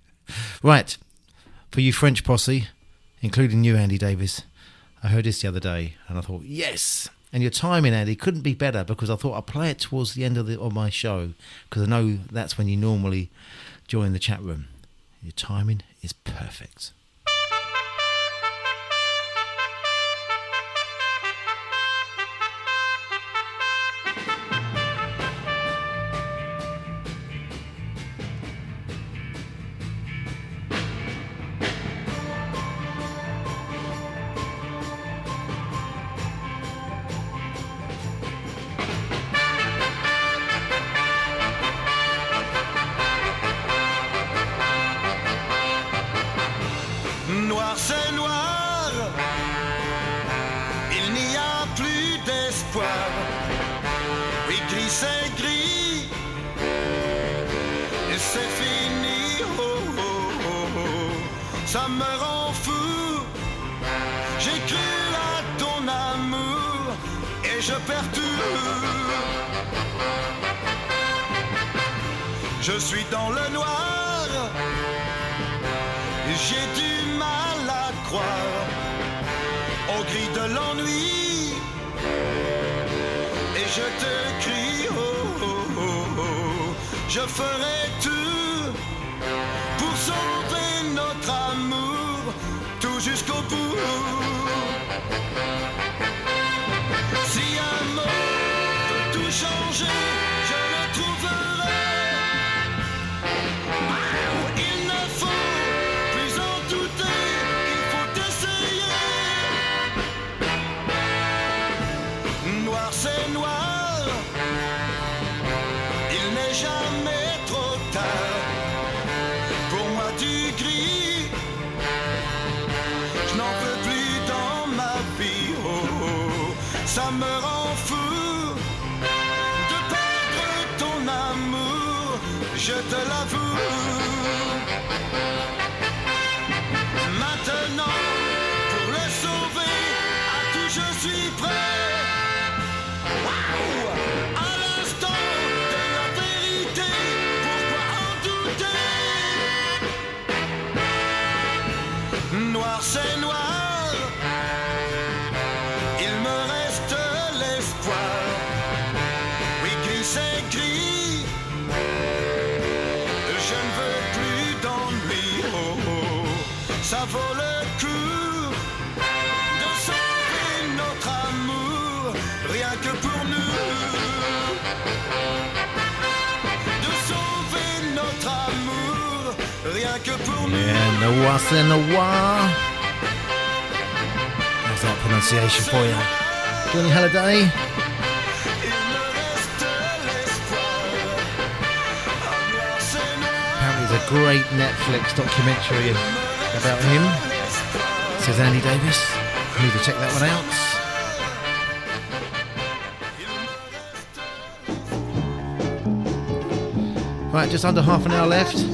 right, for you French posse, including you, Andy Davis, I heard this the other day and I thought, yes. And your timing, Andy, couldn't be better because I thought I'd play it towards the end of, the, of my show because I know that's when you normally join the chat room. Your timing is perfect. Yeah, Noir c'est Noir. How's that pronunciation for you? Johnny Hallyday. Apparently, there's a great Netflix documentary about him. Says Andy Davis. Need to check that one out. Right, just under half an hour left.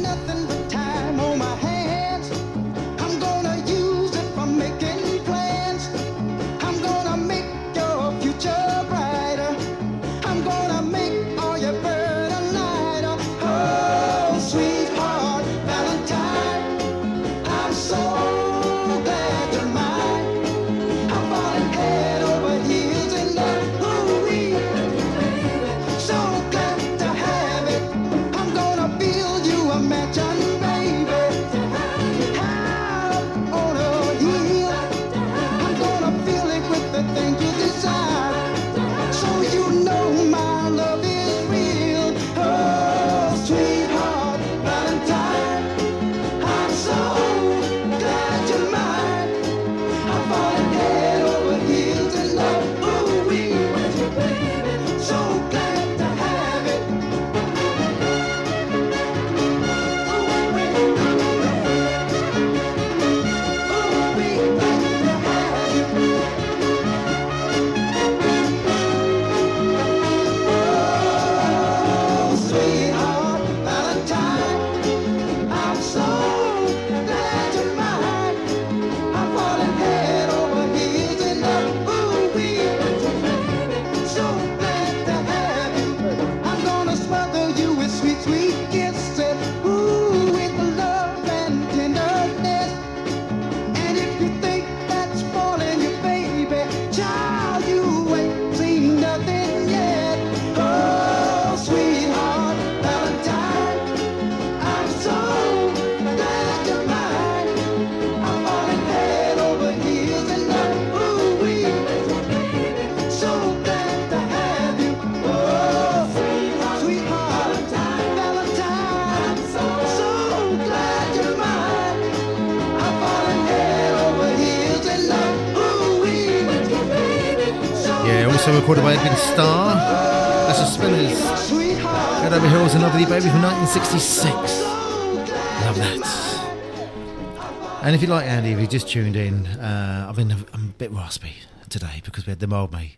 66. Love that. And if you like Andy, if you just tuned in, uh, I've been a, I'm a bit raspy today because we had the Mildmay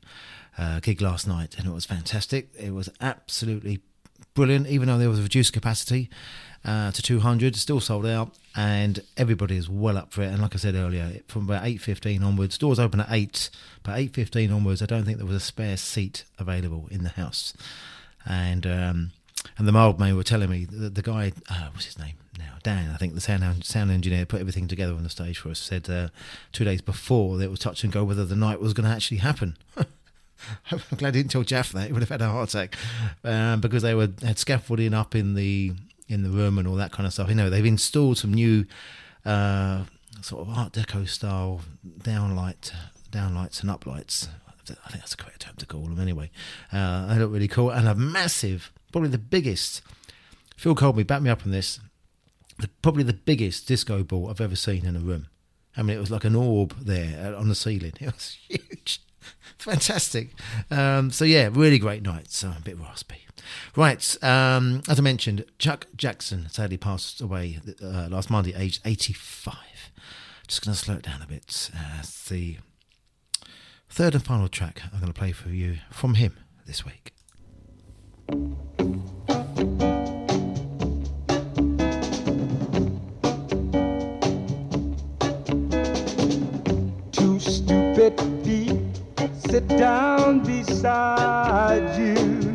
uh, gig last night and it was fantastic. It was absolutely brilliant, even though there was a reduced capacity uh, to 200, still sold out, and everybody is well up for it. And like I said earlier, from about 8.15 onwards, doors open at 8, but 8.15 onwards, I don't think there was a spare seat available in the house. And um, and the Mildmay were telling me, that the guy, uh, what's his name now? Dan, I think the sound, sound engineer put everything together on the stage for us, said uh, two days before that it was touch and go whether the night was going to actually happen. I'm glad he didn't tell Jaff that; he would have had a heart attack um, because they were had scaffolding up in the in the room and all that kind of stuff. You know, they've installed some new uh, sort of Art Deco style downlight, downlights and uplights. I think that's the correct term to call them. Anyway, uh, they look really cool and a massive, probably the biggest. Phil Colby, back me up on this. The, probably the biggest disco ball I've ever seen in a room. I mean, it was like an orb there on the ceiling. It was huge. Fantastic. Um, so yeah, really great night. So a bit raspy. Right, um, as I mentioned, Chuck Jackson sadly passed away uh, last Monday, aged 85. Just going to slow it down a bit. Uh, the third and final track I'm going to play for you from him this week. Two stupid feet sit down beside you,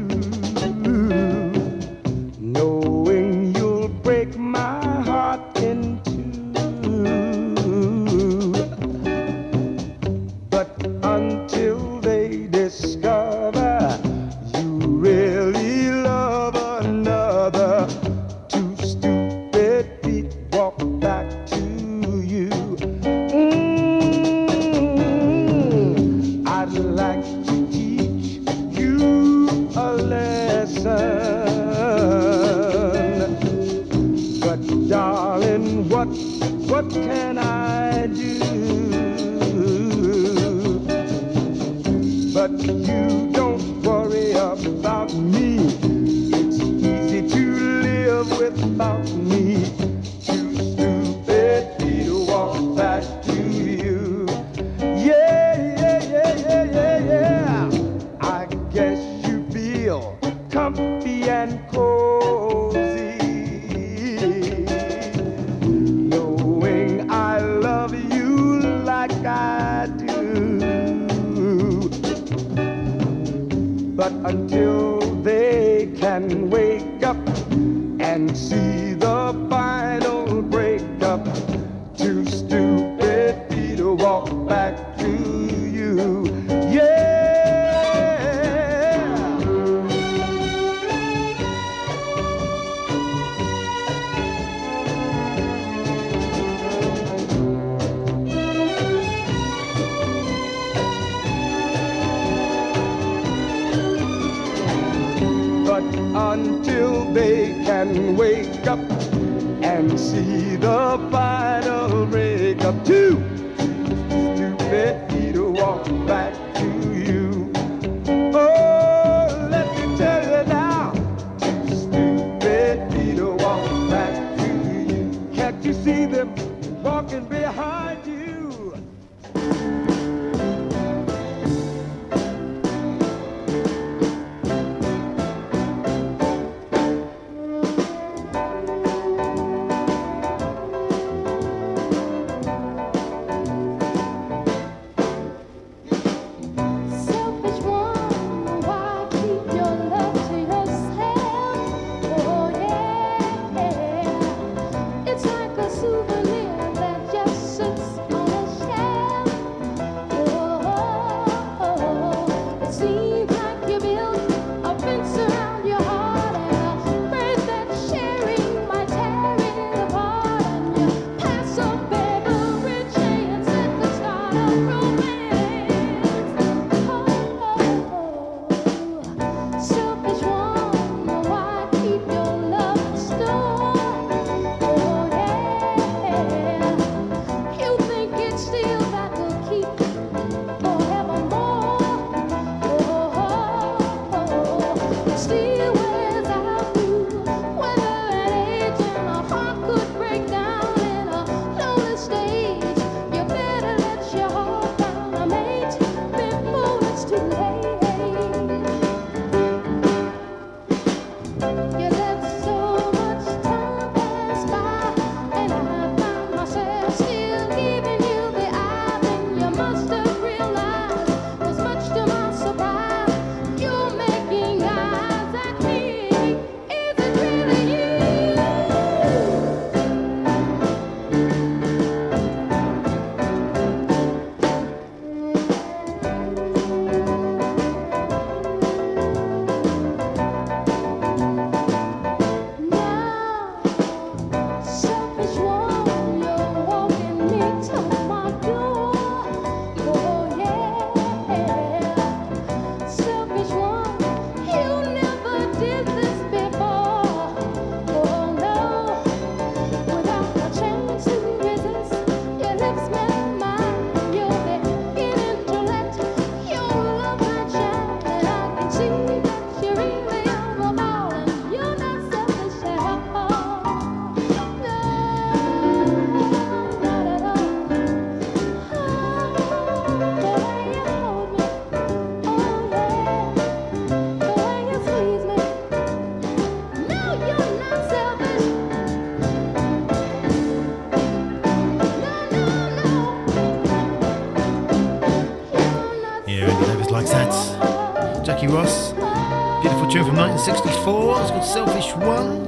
it's called Selfish One.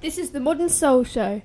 This is the ModnSoul Show.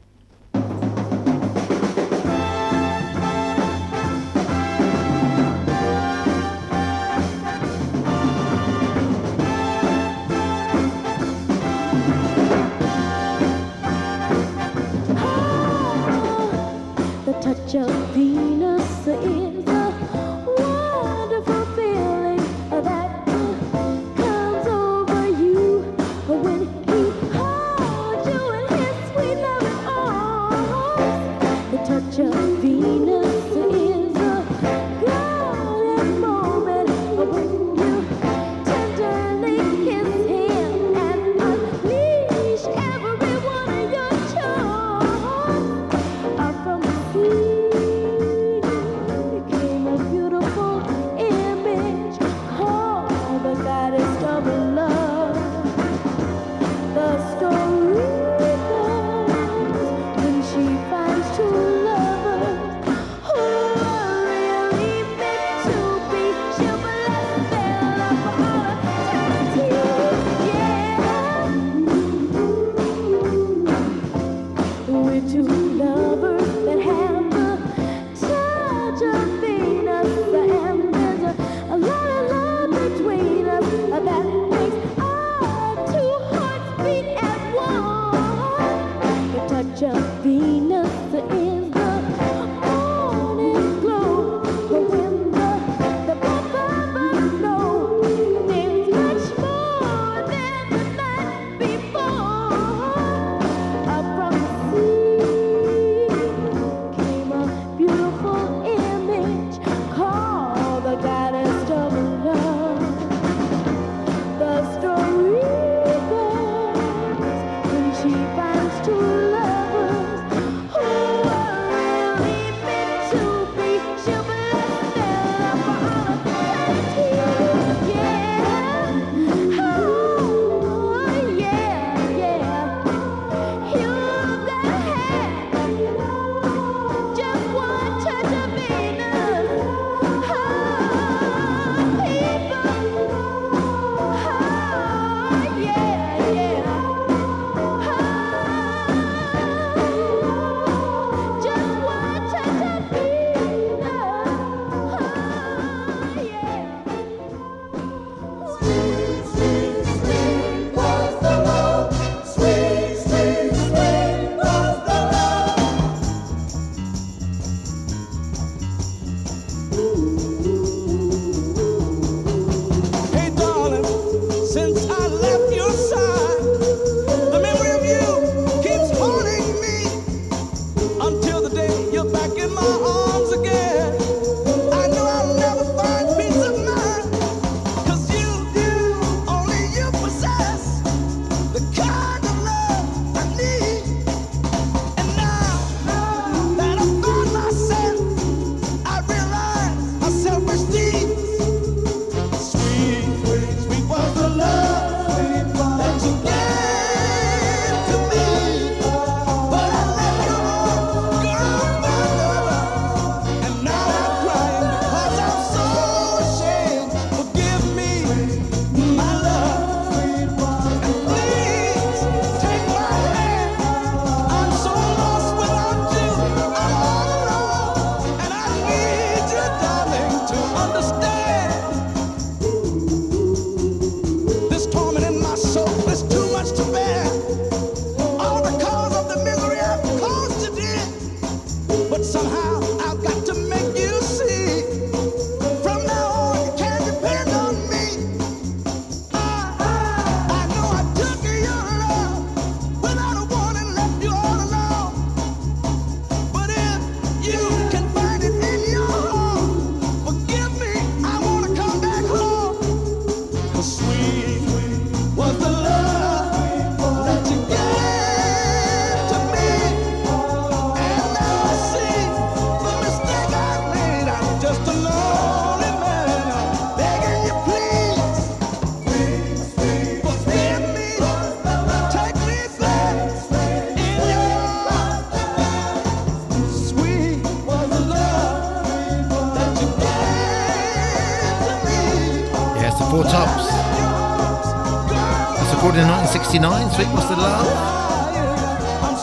69, Sweet What's the Love.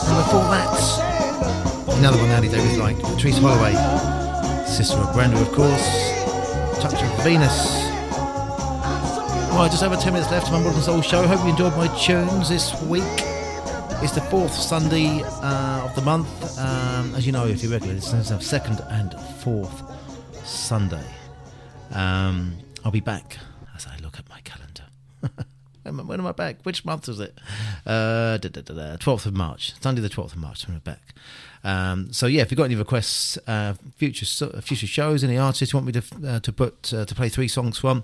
And before that, another one Andy Davis liked, Patrice Holloway, sister of Brenda, of course, Touch of Venus. Right, just over 10 minutes left of my ModnSoul show. Hope you enjoyed my tunes this week. It's the fourth Sunday uh, of the month. Um, as you know, if you're regular, it's the second and fourth Sunday. Um, I'll be back as I look at my calendar. when am- I back? Which month was it? Uh, da, da, da, da, 12th of March. Sunday, the 12th of March. I'm back. Um, so yeah, if you've got any requests, uh, future future shows, any artists you want me to uh, to put uh, to play three songs from,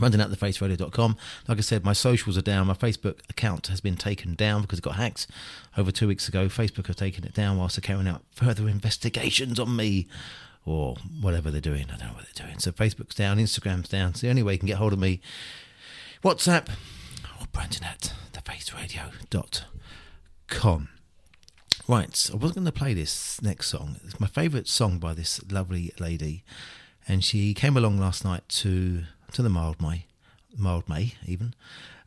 Running at thefaceradio.com. Like I said, my socials are down. My Facebook account has been taken down because it got hacked over two weeks ago. Facebook have taken it down whilst they're carrying out further investigations on me or whatever they're doing. I don't know what they're doing. So Facebook's down, Instagram's down. It's the only way you can get hold of me. WhatsApp Brendan at thefaceradio.com. Right, I was going to play this next song. It's my favourite song by this lovely lady, and she came along last night to to the Mildmay, Mild May even,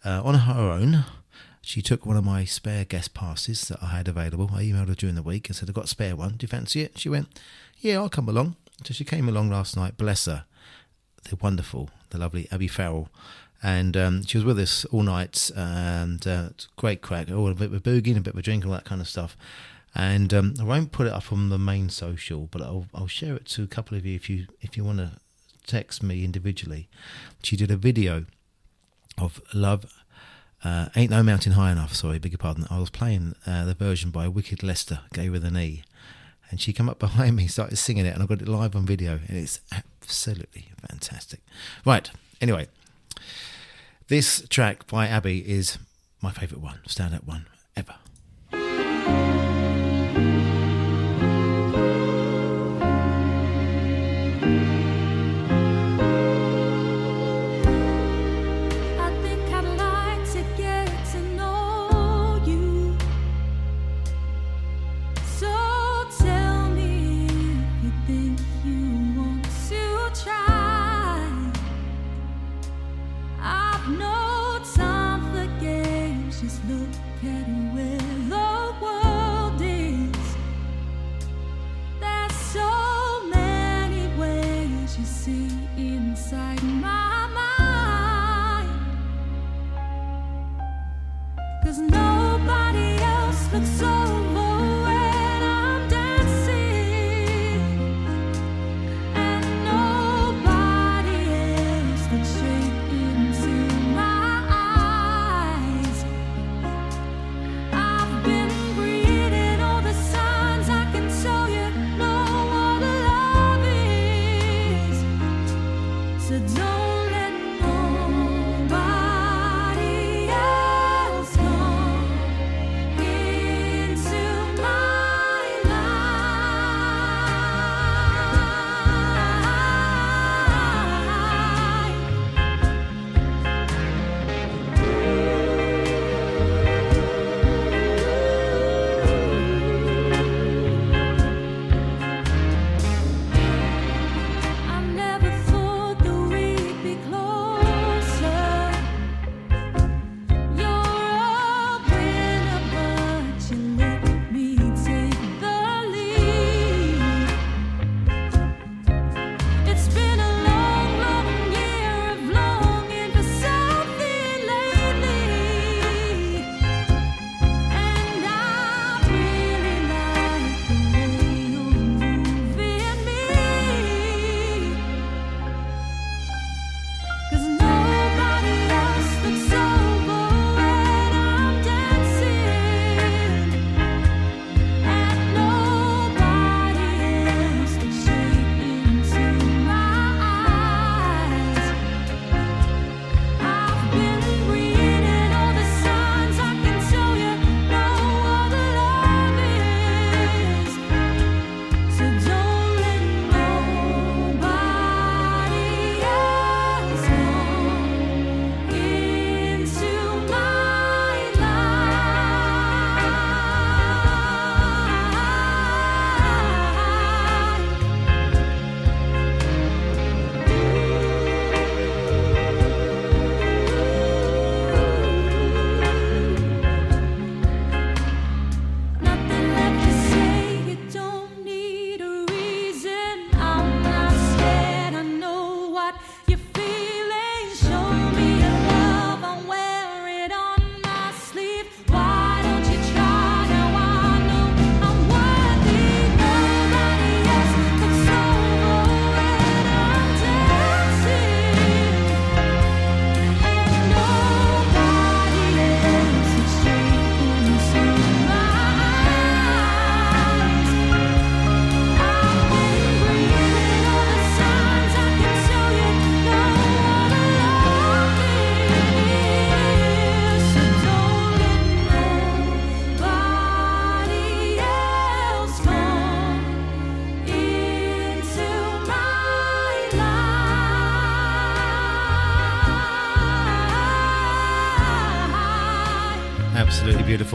uh, on her own. She took one of my spare guest passes that I had available. I emailed her during the week and said, I've got a spare one. Do you fancy it? She went, Yeah, I'll come along. So she came along last night. Bless her. The wonderful, the lovely Abby Farrell. And um, she was with us all night, and uh, great crack. All a bit of a boogie and a bit of a drink, all that kind of stuff. And um, I won't put it up on the main social, but I'll, I'll share it to a couple of you if you if you want to text me individually. She did a video of Love uh, Ain't No Mountain High Enough. Sorry, beg your pardon. I was playing uh, the version by Wicked Lester, Gave with an E. And she came up behind me, started singing it, and I got it live on video, and it's absolutely fantastic. Right, anyway, this track by Abby is my favourite one, standout one ever.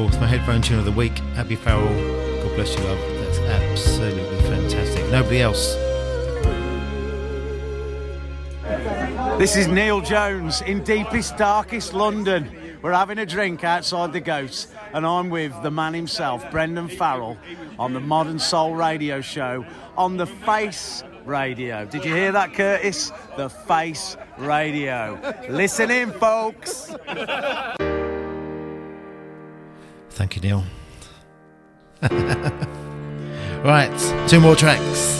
My headphone tune of the week. Abby Farrell. God bless you, love. That's absolutely fantastic. Nobody else. This is Neil Jones in deepest, darkest London. We're having a drink outside the Goats, and I'm with the man himself, Brendan Farrell, on the ModnSoul Radio Show on the Face Radio. Did you hear that, Curtis? The Face Radio. Listen in, folks. Thank you, Neil. right, two more tracks.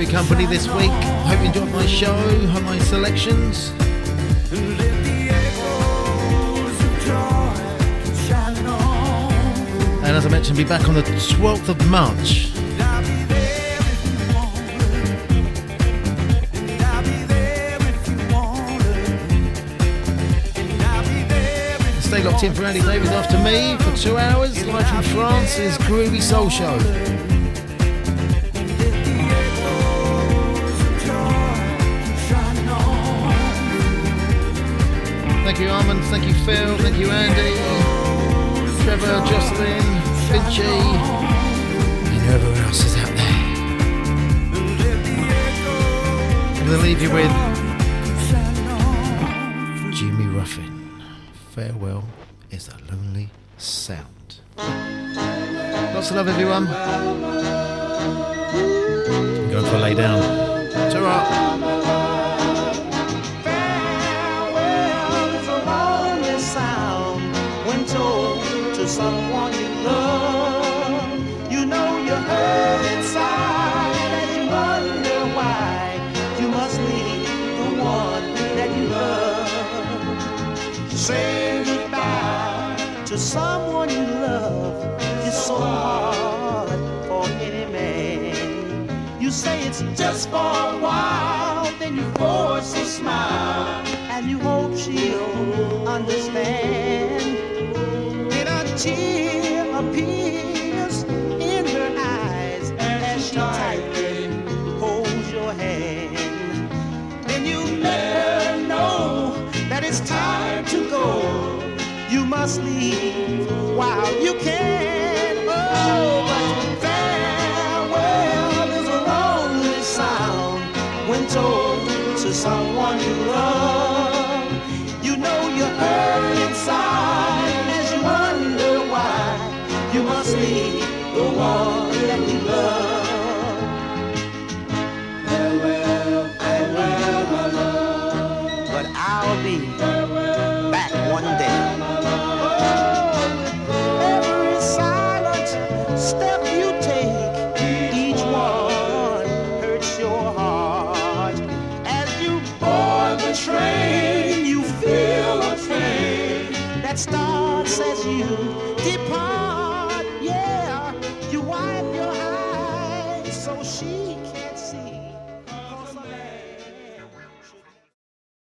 For your company this week. Hope you enjoyed my show, and my selections. And as I mentioned, be back on the 12th of March. Stay locked in for Andy Davis after me for two hours, live from France's Groovy Soul Show. Thank you, Phil. Thank you, Andy. Trevor, Jocelyn, Vinci, and whoever else is out there. I'm going to leave you with Jimmy Ruffin. Farewell is a lonely sound. Lots of love, everyone. I'm going for a lay down. Just for a while, then you force a smile, and you hope she'll understand. Then a tear appears in her eyes and as she tightly holds your hand. Then you let her know that it's time to go. You must leave while you can. Someone you love.